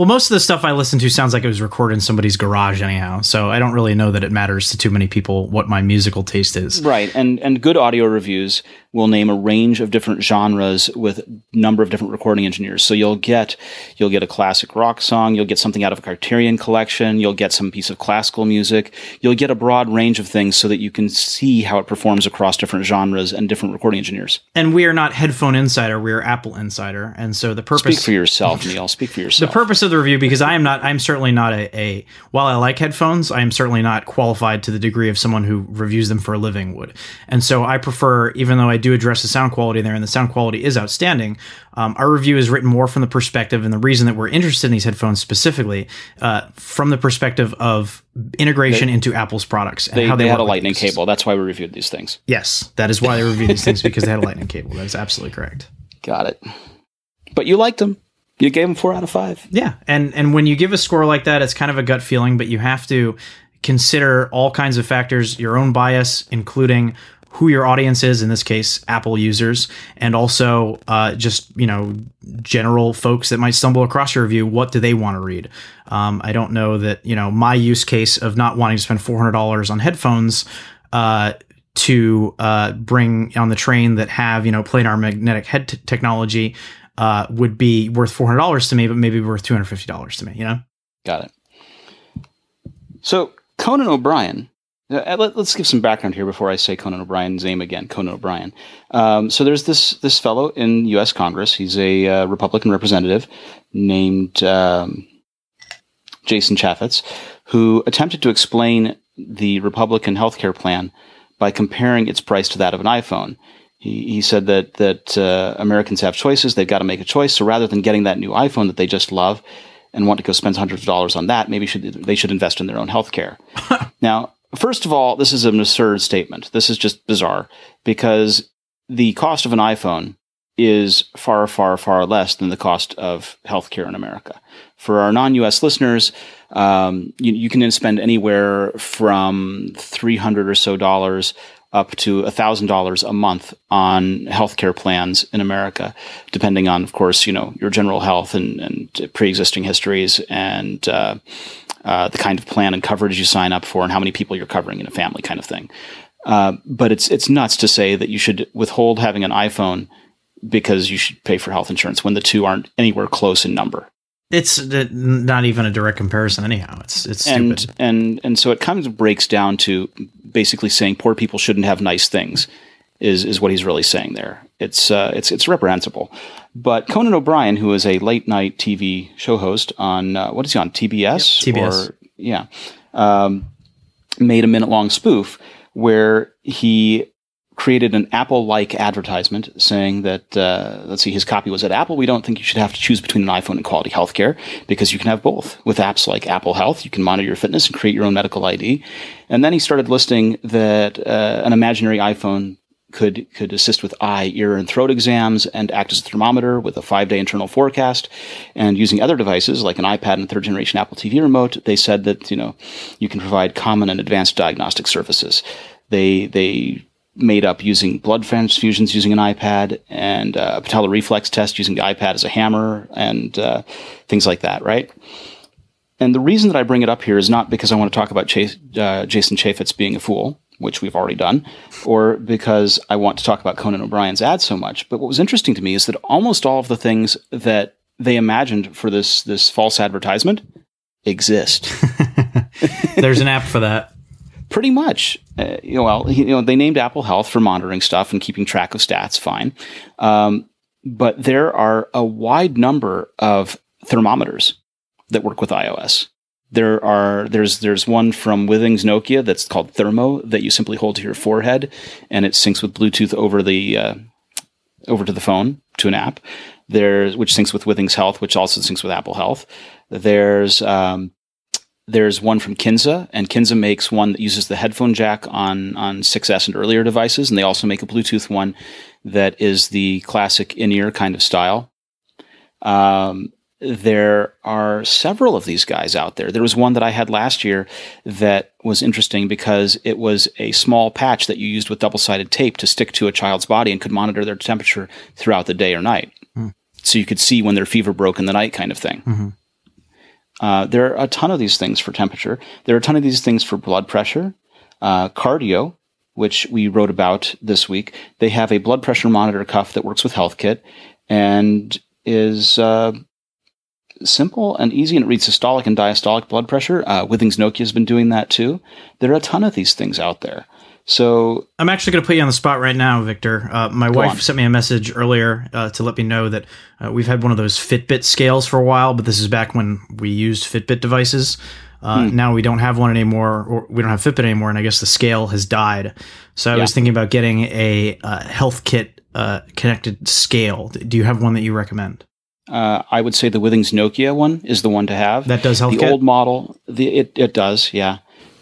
Well, most of the stuff I listen to sounds like it was recorded in somebody's garage, anyhow. So I don't really know that it matters to too many people what my musical taste is. Right, and and good audio reviews will name a range of different genres with a number of different recording engineers. So you'll get you'll get a classic rock song, you'll get something out of a Criterion collection, you'll get some piece of classical music, you'll get a broad range of things so that you can see how it performs across different genres and different recording engineers. And we are not headphone insider, we are Apple insider, and so the purpose speak for yourself, Neil. Speak for yourself. The purpose of the review, because I am not, I'm certainly not a, a while I like headphones, I am certainly not qualified to the degree of someone who reviews them for a living would, and so I prefer, even though I do address the sound quality there, and the sound quality is outstanding. Um, our review is written more from the perspective, and the reason that we're interested in these headphones specifically, uh, from the perspective of integration they, into Apple's products and they, how they, they had a lightning cable. That's why we reviewed these things. Yes, that is why they reviewed these things because they had a lightning cable. That is absolutely correct. Got it. But you liked them. You gave them four out of five. Yeah, and and when you give a score like that, it's kind of a gut feeling, but you have to consider all kinds of factors, your own bias, including who your audience is in this case apple users and also uh, just you know general folks that might stumble across your review what do they want to read? Um, i don't know that you know my use case of not wanting to spend $400 on headphones uh, to uh, bring on the train that have you know planar magnetic head t- technology uh, would be worth $400 to me but maybe worth $250 to me you know? Got it. So conan o'brien let, us give some background here before I say Conan O'Brien's name again. Conan O'Brien. Um, so there's this this fellow in U.S. Congress. He's a uh, Republican representative named um, Jason Chaffetz, who attempted to explain the Republican health care plan by comparing its price to that of an iPhone. He, he said that that uh, Americans have choices; they've got to make a choice. So rather than getting that new iPhone that they just love and want to go spend hundreds of dollars on that, maybe should, they should invest in their own health care. now, First of all, this is an absurd statement. This is just bizarre because the cost of an iPhone is far, far, far less than the cost of healthcare in America. For our non-U.S. listeners, um, you, you, can spend anywhere from three hundred or so dollars up to thousand dollars a month on healthcare plans in America, depending on, of course, you know your general health and, and pre-existing histories and uh, uh, the kind of plan and coverage you sign up for and how many people you're covering in a family kind of thing. Uh, but it's it's nuts to say that you should withhold having an iPhone because you should pay for health insurance when the two aren't anywhere close in number. It's not even a direct comparison, anyhow. It's it's stupid. And and and so it kind of breaks down to basically saying poor people shouldn't have nice things is is what he's really saying there. It's uh, it's it's reprehensible. But Conan O'Brien, who is a late night TV show host on uh, what is he on TBS? Yep, TBS. Or, yeah, um, made a minute long spoof where he created an Apple like advertisement saying that, uh, let's see, his copy was at Apple. We don't think you should have to choose between an iPhone and quality healthcare because you can have both. With apps like Apple Health, you can monitor your fitness and create your own medical ID. And then he started listing that uh, an imaginary iPhone could could assist with eye, ear, and throat exams and act as a thermometer with a five day internal forecast. And using other devices like an iPad and third generation Apple TV remote, they said that you know you can provide common and advanced diagnostic services. They they made up using blood transfusions using an iPad and uh, a patellar reflex test using the iPad as a hammer and uh, things like that, right? And the reason that I bring it up here is not because I want to talk about Chase, uh, Jason Chaffetz being a fool which we've already done, or because I want to talk about Conan O'Brien's ad so much. But what was interesting to me is that almost all of the things that they imagined for this this false advertisement exist. There's an app for that. Pretty much. Uh, you know, well, you know, they named Apple Health for monitoring stuff and keeping track of stats. Fine, um, but there are a wide number of thermometers that work with iOS. There are there's there's one from Withings Nokia that's called Thermo that you simply hold to your forehead and it syncs with Bluetooth over the uh, over to the phone to an app. There's which syncs with Withings Health, which also syncs with Apple Health. There's um, there's one from Kinsa, and Kinsa makes one that uses the headphone jack on on 6S and earlier devices, and they also make a Bluetooth one that is the classic in-ear kind of style. Um, there are several of these guys out there. There was one that I had last year that was interesting because it was a small patch that you used with double sided tape to stick to a child's body and could monitor their temperature throughout the day or night. Mm. So you could see when their fever broke in the night, kind of thing. Mm-hmm. Uh, there are a ton of these things for temperature. There are a ton of these things for blood pressure, uh, Qardio, which we wrote about this week. They have a blood pressure monitor cuff that works with HealthKit and is uh, simple and easy, and it reads systolic and diastolic blood pressure. Uh, Withings Nokia has been doing that too. There are a ton of these things out there. So I'm actually going to put you on the spot right now, Victor. Uh, my wife on. sent me a message earlier uh, to let me know that uh, we've had one of those Fitbit scales for a while, but this is back when we used Fitbit devices. Uh, hmm. Now we don't have one anymore, or we don't have Fitbit anymore, and I guess the scale has died. So I yeah. was thinking about getting a uh, HealthKit uh, connected scale. Do you have one that you recommend? Uh, I would say the Withings Nokia one is the one to have. That does help. The old model, the it, it does, yeah.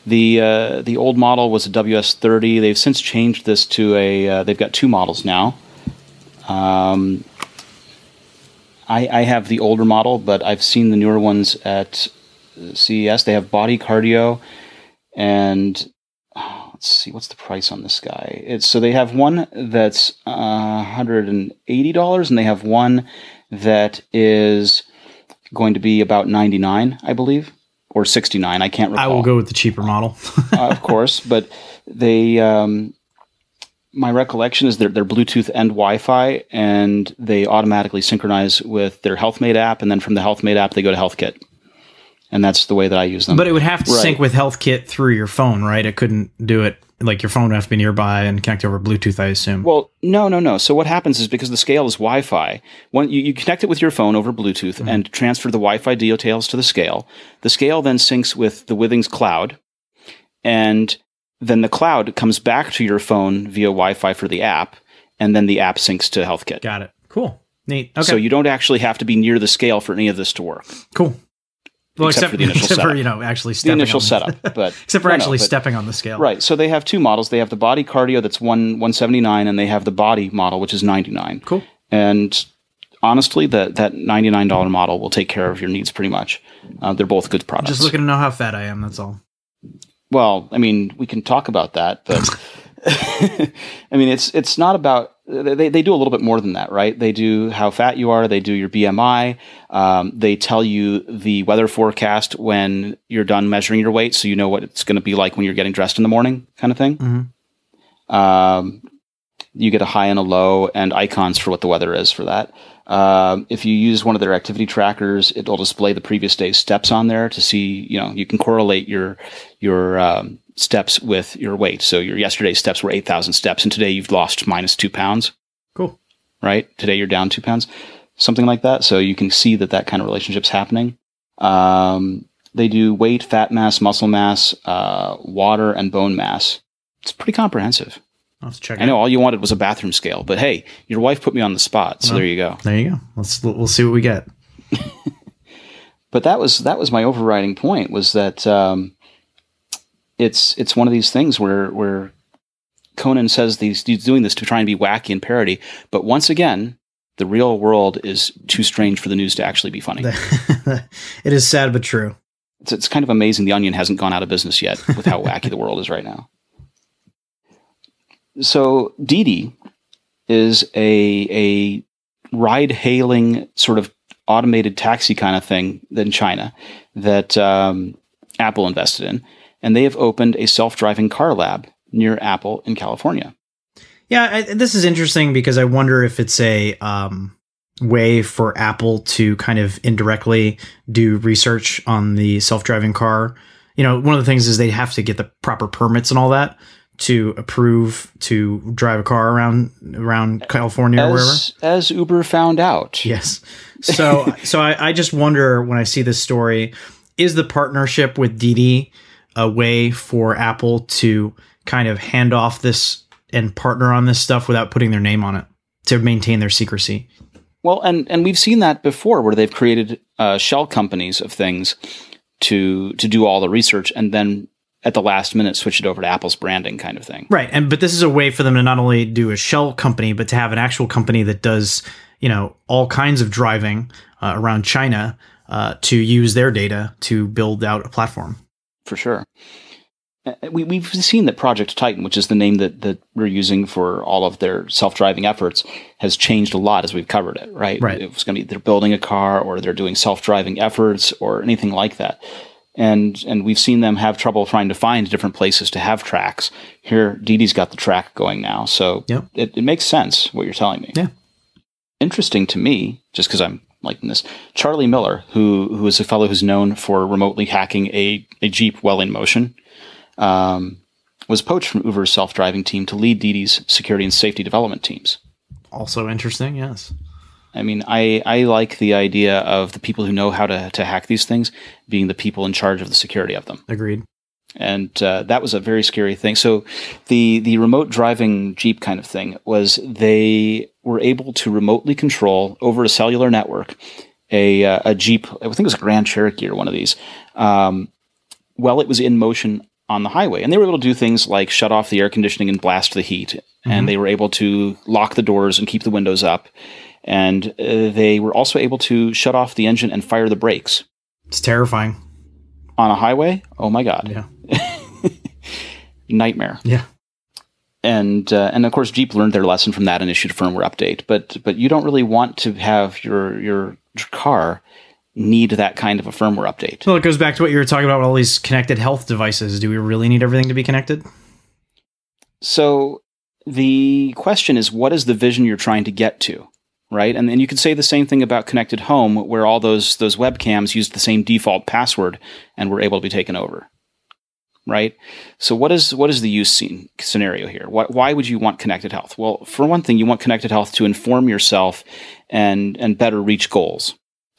The uh, the old model was a WS30. They've since changed this to a. Uh, they've got two models now. Um, I, I have the older model, but I've seen the newer ones at CES. They have body cardio, and oh, let's see what's the price on this guy. It's so they have one that's uh, hundred and eighty dollars, and they have one that is going to be about 99, I believe, or 69. I can't recall. I will go with the cheaper model. uh, of course, but they, um, my recollection is they're, they're Bluetooth and Wi-Fi, and they automatically synchronize with their HealthMate app, and then from the HealthMate app they go to HealthKit, and that's the way that I use them. But it would have to right. sync with HealthKit through your phone, right? It couldn't do it like your phone would have to be nearby and connect over Bluetooth, I assume. Well, no, no, no. So what happens is because the scale is Wi-Fi, when you, you connect it with your phone over Bluetooth mm-hmm. and transfer the Wi-Fi details to the scale, the scale then syncs with the Withings cloud, and then the cloud comes back to your phone via Wi-Fi for the app, and then the app syncs to HealthKit. Got it. Cool. Neat. Okay. So you don't actually have to be near the scale for any of this to work. Cool. Well, except, except, for the initial except setup. for you know actually the initial setup, but except for no, actually no, but, stepping on the scale. Right. So they have two models. They have the body cardio that's one one seventy nine, and they have the body model which is ninety nine. Cool. And honestly, that that ninety nine dollar model will take care of your needs pretty much. Uh, they're both good products. Just looking to know how fat I am. That's all. Well, I mean, we can talk about that, but I mean, it's it's not about they, they do a little bit more than that, right? They do how fat you are, they do your BMI, um, they tell you the weather forecast when you're done measuring your weight, so you know what it's going to be like when you're getting dressed in the morning, kind of thing. Mm-hmm. Um, you get a high and a low, and icons for what the weather is for that. Um, if you use one of their activity trackers, it'll display the previous day's steps on there to see. You know, you can correlate your your um, steps with your weight. So your yesterday's steps were 8,000 steps, and today you've lost minus two pounds. Cool. Right? Today you're down two pounds, something like that. So you can see that that kind of relationship's happening. Um, they do weight, fat mass, muscle mass, uh, water, and bone mass. It's pretty comprehensive. Let's check. I know all you wanted was a bathroom scale, but hey, your wife put me on the spot, so well, there you go. There you go. Let's we'll see what we get. but that was that was my overriding point was that um, it's it's one of these things where where Conan says he's, he's doing this to try and be wacky and parody, but once again, the real world is too strange for the news to actually be funny. it is sad but true. It's, it's kind of amazing the Onion hasn't gone out of business yet with how wacky the world is right now. So Didi is a a ride hailing sort of automated taxi kind of thing in China that um, Apple invested in and they have opened a self driving car lab near Apple in California. Yeah, I, this is interesting because I wonder if it's a um, way for Apple to kind of indirectly do research on the self driving car. You know, one of the things is they have to get the proper permits and all that to approve to drive a car around around California as, or wherever. As Uber found out. Yes. So so I, I just wonder when I see this story, is the partnership with Didi a way for Apple to kind of hand off this and partner on this stuff without putting their name on it to maintain their secrecy. Well, and and we've seen that before where they've created uh, shell companies of things to to do all the research and then at the last minute switch it over to Apple's branding kind of thing. Right. And but this is a way for them to not only do a shell company, but to have an actual company that does, you know, all kinds of driving uh, around China uh, to use their data to build out a platform. For sure. Uh, We, we've seen that Project Titan, which is the name that, that we're using for all of their self driving efforts, has changed a lot as we've covered it, right? Right. It was going to be they're building a car or they're doing self driving efforts or anything like that. And and we've seen them have trouble trying to find different places to have tracks. Here, Didi's got the track going now, so Yep. it, it makes sense what you're telling me. Yeah. Interesting to me, just because I'm liking this. Charlie Miller, who who is a fellow who's known for remotely hacking a, a Jeep well in motion, um, was poached from Uber's self driving team to lead Didi's security and safety development teams. Also interesting, yes. I mean, I, I like the idea of the people who know how to, to hack these things being the people in charge of the security of them. Agreed. And uh, that was a very scary thing. So, the, the remote driving Jeep kind of thing was they were able to remotely control over a cellular network a, uh, a Jeep, I think it was a Grand Cherokee or one of these, um, while it was in motion on the highway. And they were able to do things like shut off the air conditioning and blast the heat. And they were able to lock the doors and keep the windows up. And uh, they were also able to shut off the engine and fire the brakes It's terrifying. on a highway. Oh my God. Yeah. Nightmare. Yeah. And uh, and of course Jeep learned their lesson from that and issued a firmware update. But but you don't really want to have your your car need that kind of a firmware update. Well, it goes back to what you were talking about with all these connected health devices. Do we really need everything to be connected? So the question is, what is the vision you're trying to get to? Right, and then you could say the same thing about connected home, where all those those webcams used the same default password and were able to be taken over. Right. So what is what is the use scene scenario here? Why, why would you want connected health? Well, for one thing, you want connected health to inform yourself and and better reach goals.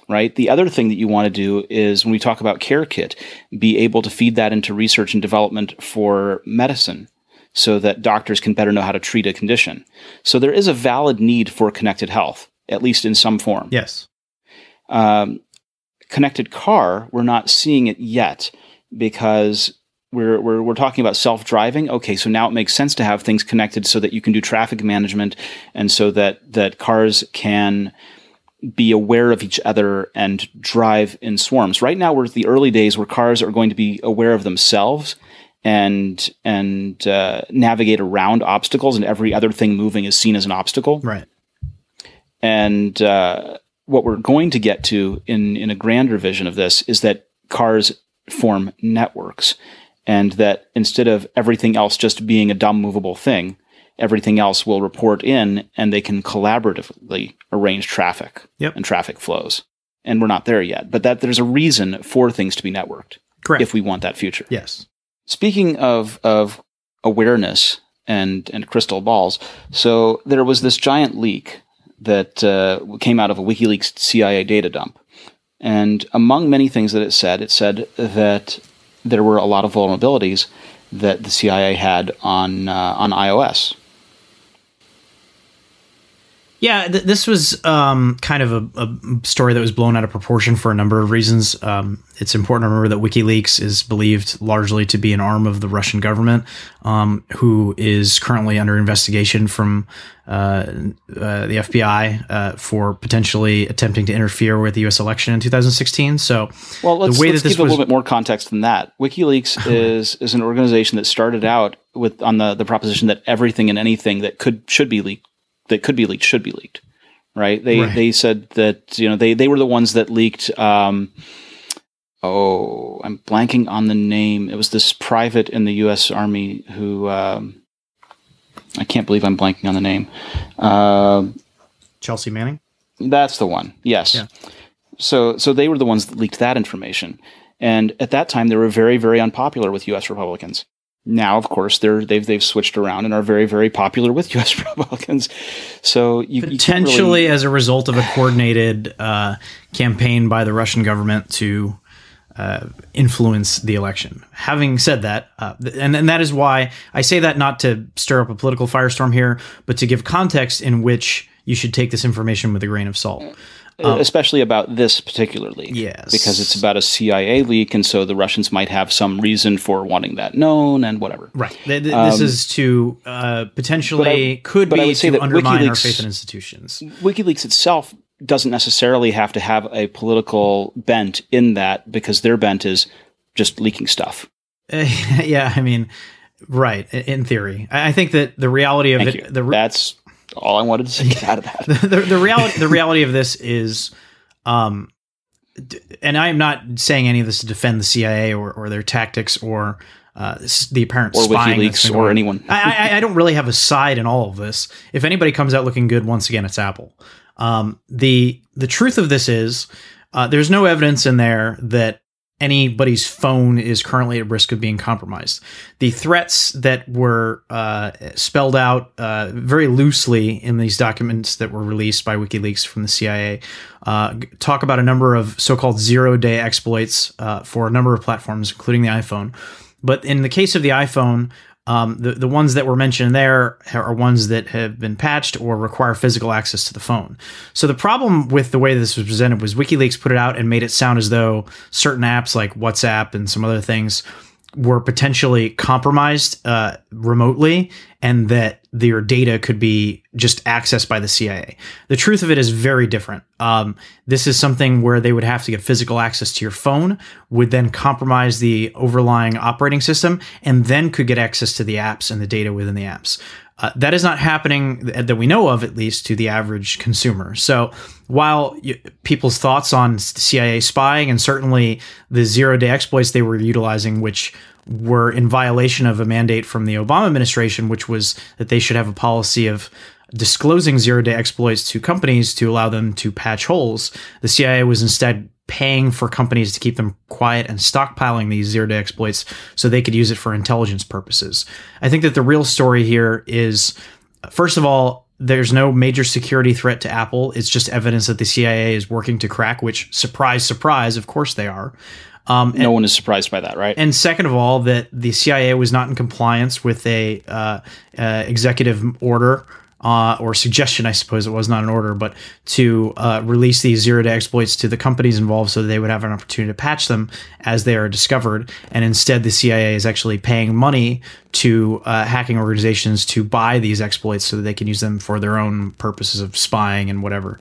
Right. The other thing that you want to do is when we talk about CareKit, be able to feed that into research and development for medicine so that doctors can better know how to treat a condition. So there is a valid need for connected health, at least in some form. Yes. Um, connected car, we're not seeing it yet because we're, we're, we're talking about self driving. Okay, so now it makes sense to have things connected so that you can do traffic management and so that, that cars can be aware of each other and drive in swarms. Right now, we're at the early days where cars are going to be aware of themselves and and uh, navigate around obstacles, and every other thing moving is seen as an obstacle. Right. And uh, what we're going to get to in in a grander vision of this is that cars form networks, and that instead of everything else just being a dumb movable thing, everything else will report in, and they can collaboratively arrange traffic Yep. and traffic flows. And we're not there yet, but that there's a reason for things to be networked Correct. if we want that future. yes. Speaking of of awareness and and crystal balls, so there was this giant leak that uh, came out of a WikiLeaks CIA data dump, and among many things that it said, it said that there were a lot of vulnerabilities that the CIA had on uh, on iOS. Yeah, th- this was um, kind of a, a story that was blown out of proportion for a number of reasons. Um, it's important to remember that WikiLeaks is believed largely to be an arm of the Russian government, um, who is currently under investigation from uh, uh, the FBI uh, for potentially attempting to interfere with the U.S. election in 2016. So, Well, let's, the way let's that this give a little bit more context than that. WikiLeaks is is an organization that started out with on the the proposition that everything and anything that could should be leaked that could be leaked should be leaked. Right? They Right. they said that you know they they were the ones that leaked. Um, oh, I'm blanking on the name. It was this private in the U.S. Army who. Um, I can't believe I'm blanking on the name. Uh, Chelsea Manning. that's the one. Yes. Yeah. So so they were the ones that leaked that information. And at that time they were very very unpopular with US Republicans. Now of course they're they've they've switched around and are very very popular with US Republicans. So you you potentially really- as a result of a coordinated uh, campaign by the Russian government to uh, influence the election. Having said that, uh, and, and that is why I say that not to stir up a political firestorm here, but to give context in which you should take this information with a grain of salt. Especially about this particular leak. Yes. Because it's about a CIA leak, and so the Russians might have some reason for wanting that known and whatever. Right. Th- th- this is to uh, potentially Um, I- could be to undermine our WikiLeaks- faith in institutions. WikiLeaks itself doesn't necessarily have to have a political bent in that because their bent is just leaking stuff. yeah, I mean, right. In theory, I I think that the reality of Thank it, the That's all I wanted to say get out of that. the, the reality the reality of this is um d- and I am not saying any of this to defend the CIA or, or their tactics or uh, the apparent Or spying WikiLeaks or anyone. I, I, I don't really have a side in all of this. If anybody comes out looking good, once again, it's Apple. Um, the the truth of this is uh, there's no evidence in there that anybody's phone is currently at risk of being compromised. The threats that were uh, spelled out uh, very loosely in these documents that were released by WikiLeaks from the CIA uh, talk about a number of so-called zero-day exploits uh, for a number of platforms, including the iPhone. But in the case of the iPhone, um, the, the ones that were mentioned there are ones that have been patched or require physical access to the phone. So the problem with the way this was presented was WikiLeaks put it out and made it sound as though certain apps like WhatsApp and some other things were potentially compromised uh, remotely and that their data could be just accessed by the CIA. The truth of it is very different. Um, this is something where they would have to get physical access to your phone, would then compromise the overlying operating system, and then could get access to the apps and the data within the apps. Uh, that is not happening that we know of, at least to the average consumer. So, while y- people's thoughts on CIA spying and certainly the zero day exploits they were utilizing, which were in violation of a mandate from the Obama administration, which was that they should have a policy of disclosing zero day exploits to companies to allow them to patch holes, the CIA was instead paying for companies to keep them quiet and stockpiling these zero day exploits so they could use it for intelligence purposes. I think that the real story here is first of all, there's no major security threat to Apple. It's just evidence that the CIA is working to crack, which surprise, surprise, of course they are. Um, no one is surprised by that, right? and second of all, that the CIA was not in compliance with a uh, uh, executive order uh, or suggestion, I suppose it was not an order, but to uh, release these zero day exploits to the companies involved so they would have an opportunity to patch them as they are discovered. And instead, the CIA is actually paying money to uh, hacking organizations to buy these exploits so that they can use them for their own purposes of spying and whatever.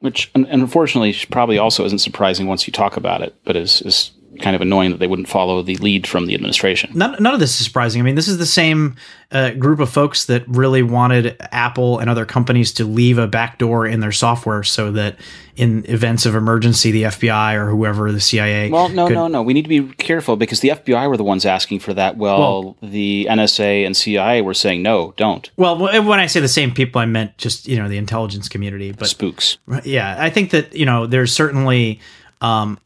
Which, unfortunately, probably also isn't surprising once you talk about it, but is, is kind of annoying that they wouldn't follow the lead from the administration. None, none of this is surprising. I mean, this is the same uh, group of folks that really wanted Apple and other companies to leave a backdoor in their software so that in events of emergency, the FBI or whoever, the CIA. Well, no, could- no, no. We need to be careful because the FBI were the ones asking for that. Well, the NSA and CIA were saying no, don't. Well, when I say the same people, I meant just you know the intelligence community. But Spooks. yeah, I think that you know there's certainly um,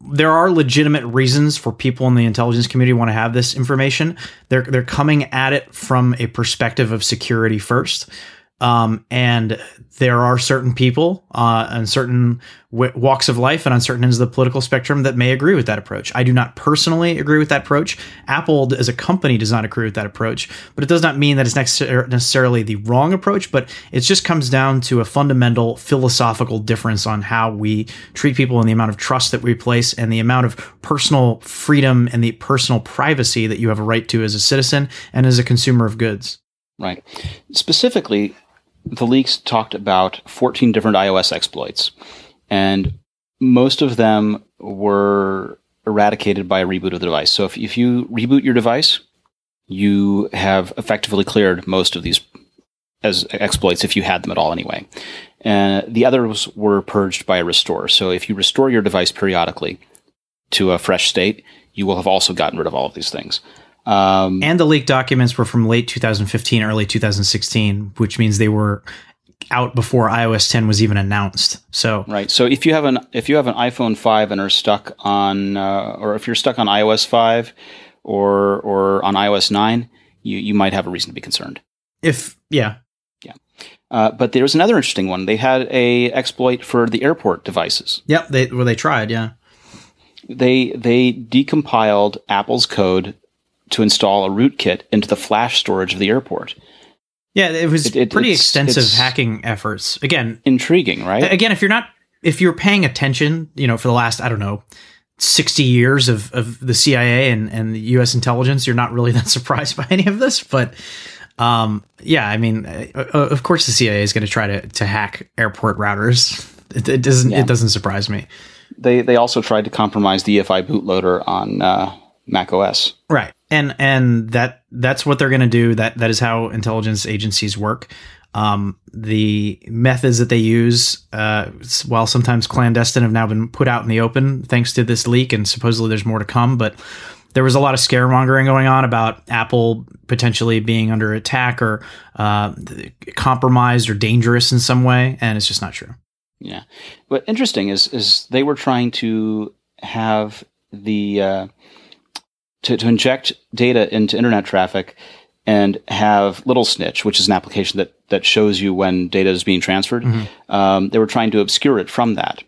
there are legitimate reasons for people in the intelligence community want to have this information. They're they're coming at it from a perspective of security first. Um, and there are certain people uh, and certain w- walks of life and on certain ends of the political spectrum that may agree with that approach. I do not personally agree with that approach. Apple, as a company, does not agree with that approach, but it does not mean that it's necessar- necessarily the wrong approach. But it just comes down to a fundamental philosophical difference on how we treat people and the amount of trust that we place and the amount of personal freedom and the personal privacy that you have a right to as a citizen and as a consumer of goods. Right. Specifically, the leaks talked about 14 different iOS exploits, and most of them were eradicated by a reboot of the device. So if, if you reboot your device, you have effectively cleared most of these as exploits if you had them at all anyway. And the others were purged by a restore. So if you restore your device periodically to a fresh state, you will have also gotten rid of all of these things. Um, And the leaked documents were from late 2015, early 2016, which means they were out before iOS 10 was even announced. So Right. So if you have an if you have an iPhone five and are stuck on, uh, or if you're stuck on iOS five, or or on iOS nine, you you might have a reason to be concerned. if yeah, Uh, but there was another interesting one. They had a exploit for the airport devices. yep, they well they tried, yeah. They they decompiled Apple's code to install a rootkit into the flash storage of the airport. Yeah, it was It- it- pretty it's- extensive it's- hacking efforts. Again, Intriguing, right? again, if you're not if you're paying attention, you know, for the last I don't know. 60 years of, of the CIA and, and the US intelligence, you're not really that surprised by any of this. But um, yeah, I mean, uh, uh, of course, the CIA is going to try to to hack airport routers. It, it doesn't Yeah. it doesn't surprise me. They they also tried to compromise the EFI bootloader on uh, Mac OS. Right. And and that that's what they're going to do. That that is how intelligence agencies work. Um, the methods that they use, uh, while sometimes clandestine, have now been put out in the open thanks to this leak, and supposedly there's more to come. But there was a lot of scaremongering going on about Apple potentially being under attack or uh, compromised or dangerous in some way, and it's just not true. Yeah. What interesting is is they were trying to have the uh, to to inject data into internet traffic and have Little Snitch, which is an application that that shows you when data is being transferred. Um, they were trying to obscure it from that.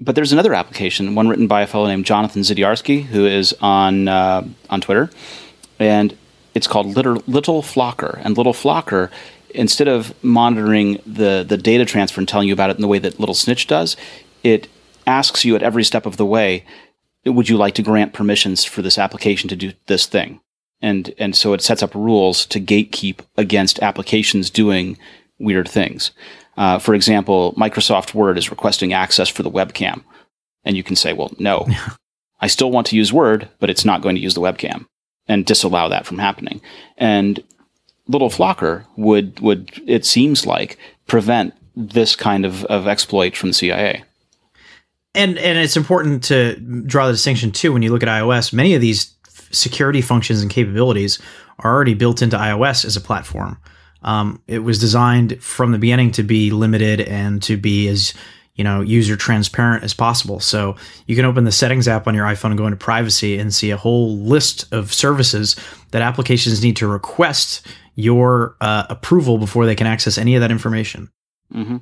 But there's another application, one written by a fellow named Jonathan Zdziarski, who is on uh, on Twitter, and it's called Little, Little Flocker. And Little Flocker, instead of monitoring the the data transfer and telling you about it in the way that Little Snitch does, it asks you at every step of the way, would you like to grant permissions for this application to do this thing? And and so it sets up rules to gatekeep against applications doing weird things. Uh, for example, Microsoft Word is requesting access for the webcam, and you can say, "Well, no, I still want to use Word, but it's not going to use the webcam," and disallow that from happening. And Little Flocker would would it seems like prevent this kind of, of exploit from the CIA. And and it's important to draw the distinction too when you look at iOS. Many of these security functions and capabilities are already built into iOS as a platform. Um, it was designed from the beginning to be limited and to be as you know user transparent as possible. So you can open the settings app on your iPhone and go into privacy and see a whole list of services that applications need to request your uh, approval before they can access any of that information. Hmm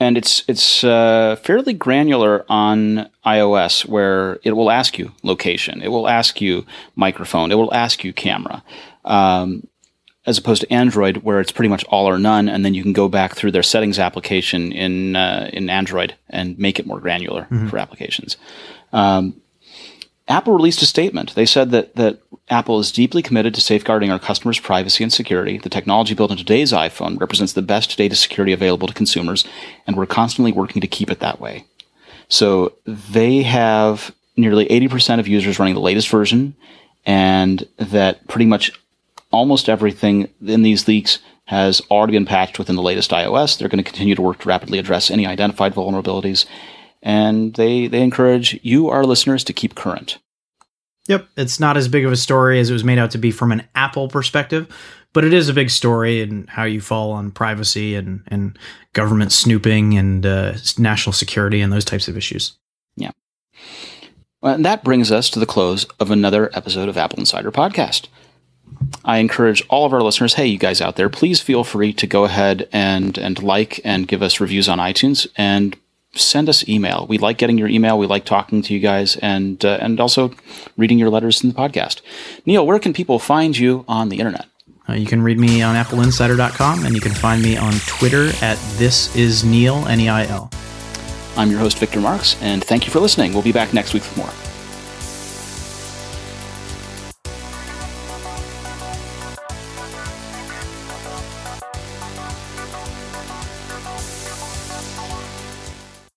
And it's it's uh, fairly granular on iOS, where it will ask you location, it will ask you microphone, it will ask you camera, um, as opposed to Android, where it's pretty much all or none, and then you can go back through their settings application in uh, in Android and make it more granular for applications. Um, Apple released a statement. They said that that Apple is deeply committed to safeguarding our customers' privacy and security. The technology built in today's iPhone represents the best data security available to consumers, and we're constantly working to keep it that way. So they have nearly 80% of users running the latest version, and that pretty much almost everything in these leaks has already been patched within the latest iOS. They're going to continue to work to rapidly address any identified vulnerabilities, and they, they encourage you, our listeners, to keep current. Yep, it's not as big of a story as it was made out to be from an Apple perspective, but it is a big story and how you fall on privacy and, and government snooping and uh, national security and those types of issues. Well, and that brings us to the close of another episode of Apple Insider Podcast. I encourage all of our listeners, hey, you guys out there, please feel free to go ahead and and like and give us reviews on iTunes and send us email. We like getting your email. We like talking to you guys and uh, and also reading your letters in the podcast. Neil, where can people find you on the internet? Uh, you can read me on appleinsider.com and you can find me on Twitter at this is Neil, N E I L. I'm your host, Victor Marks, and thank you for listening. We'll be back next week with more.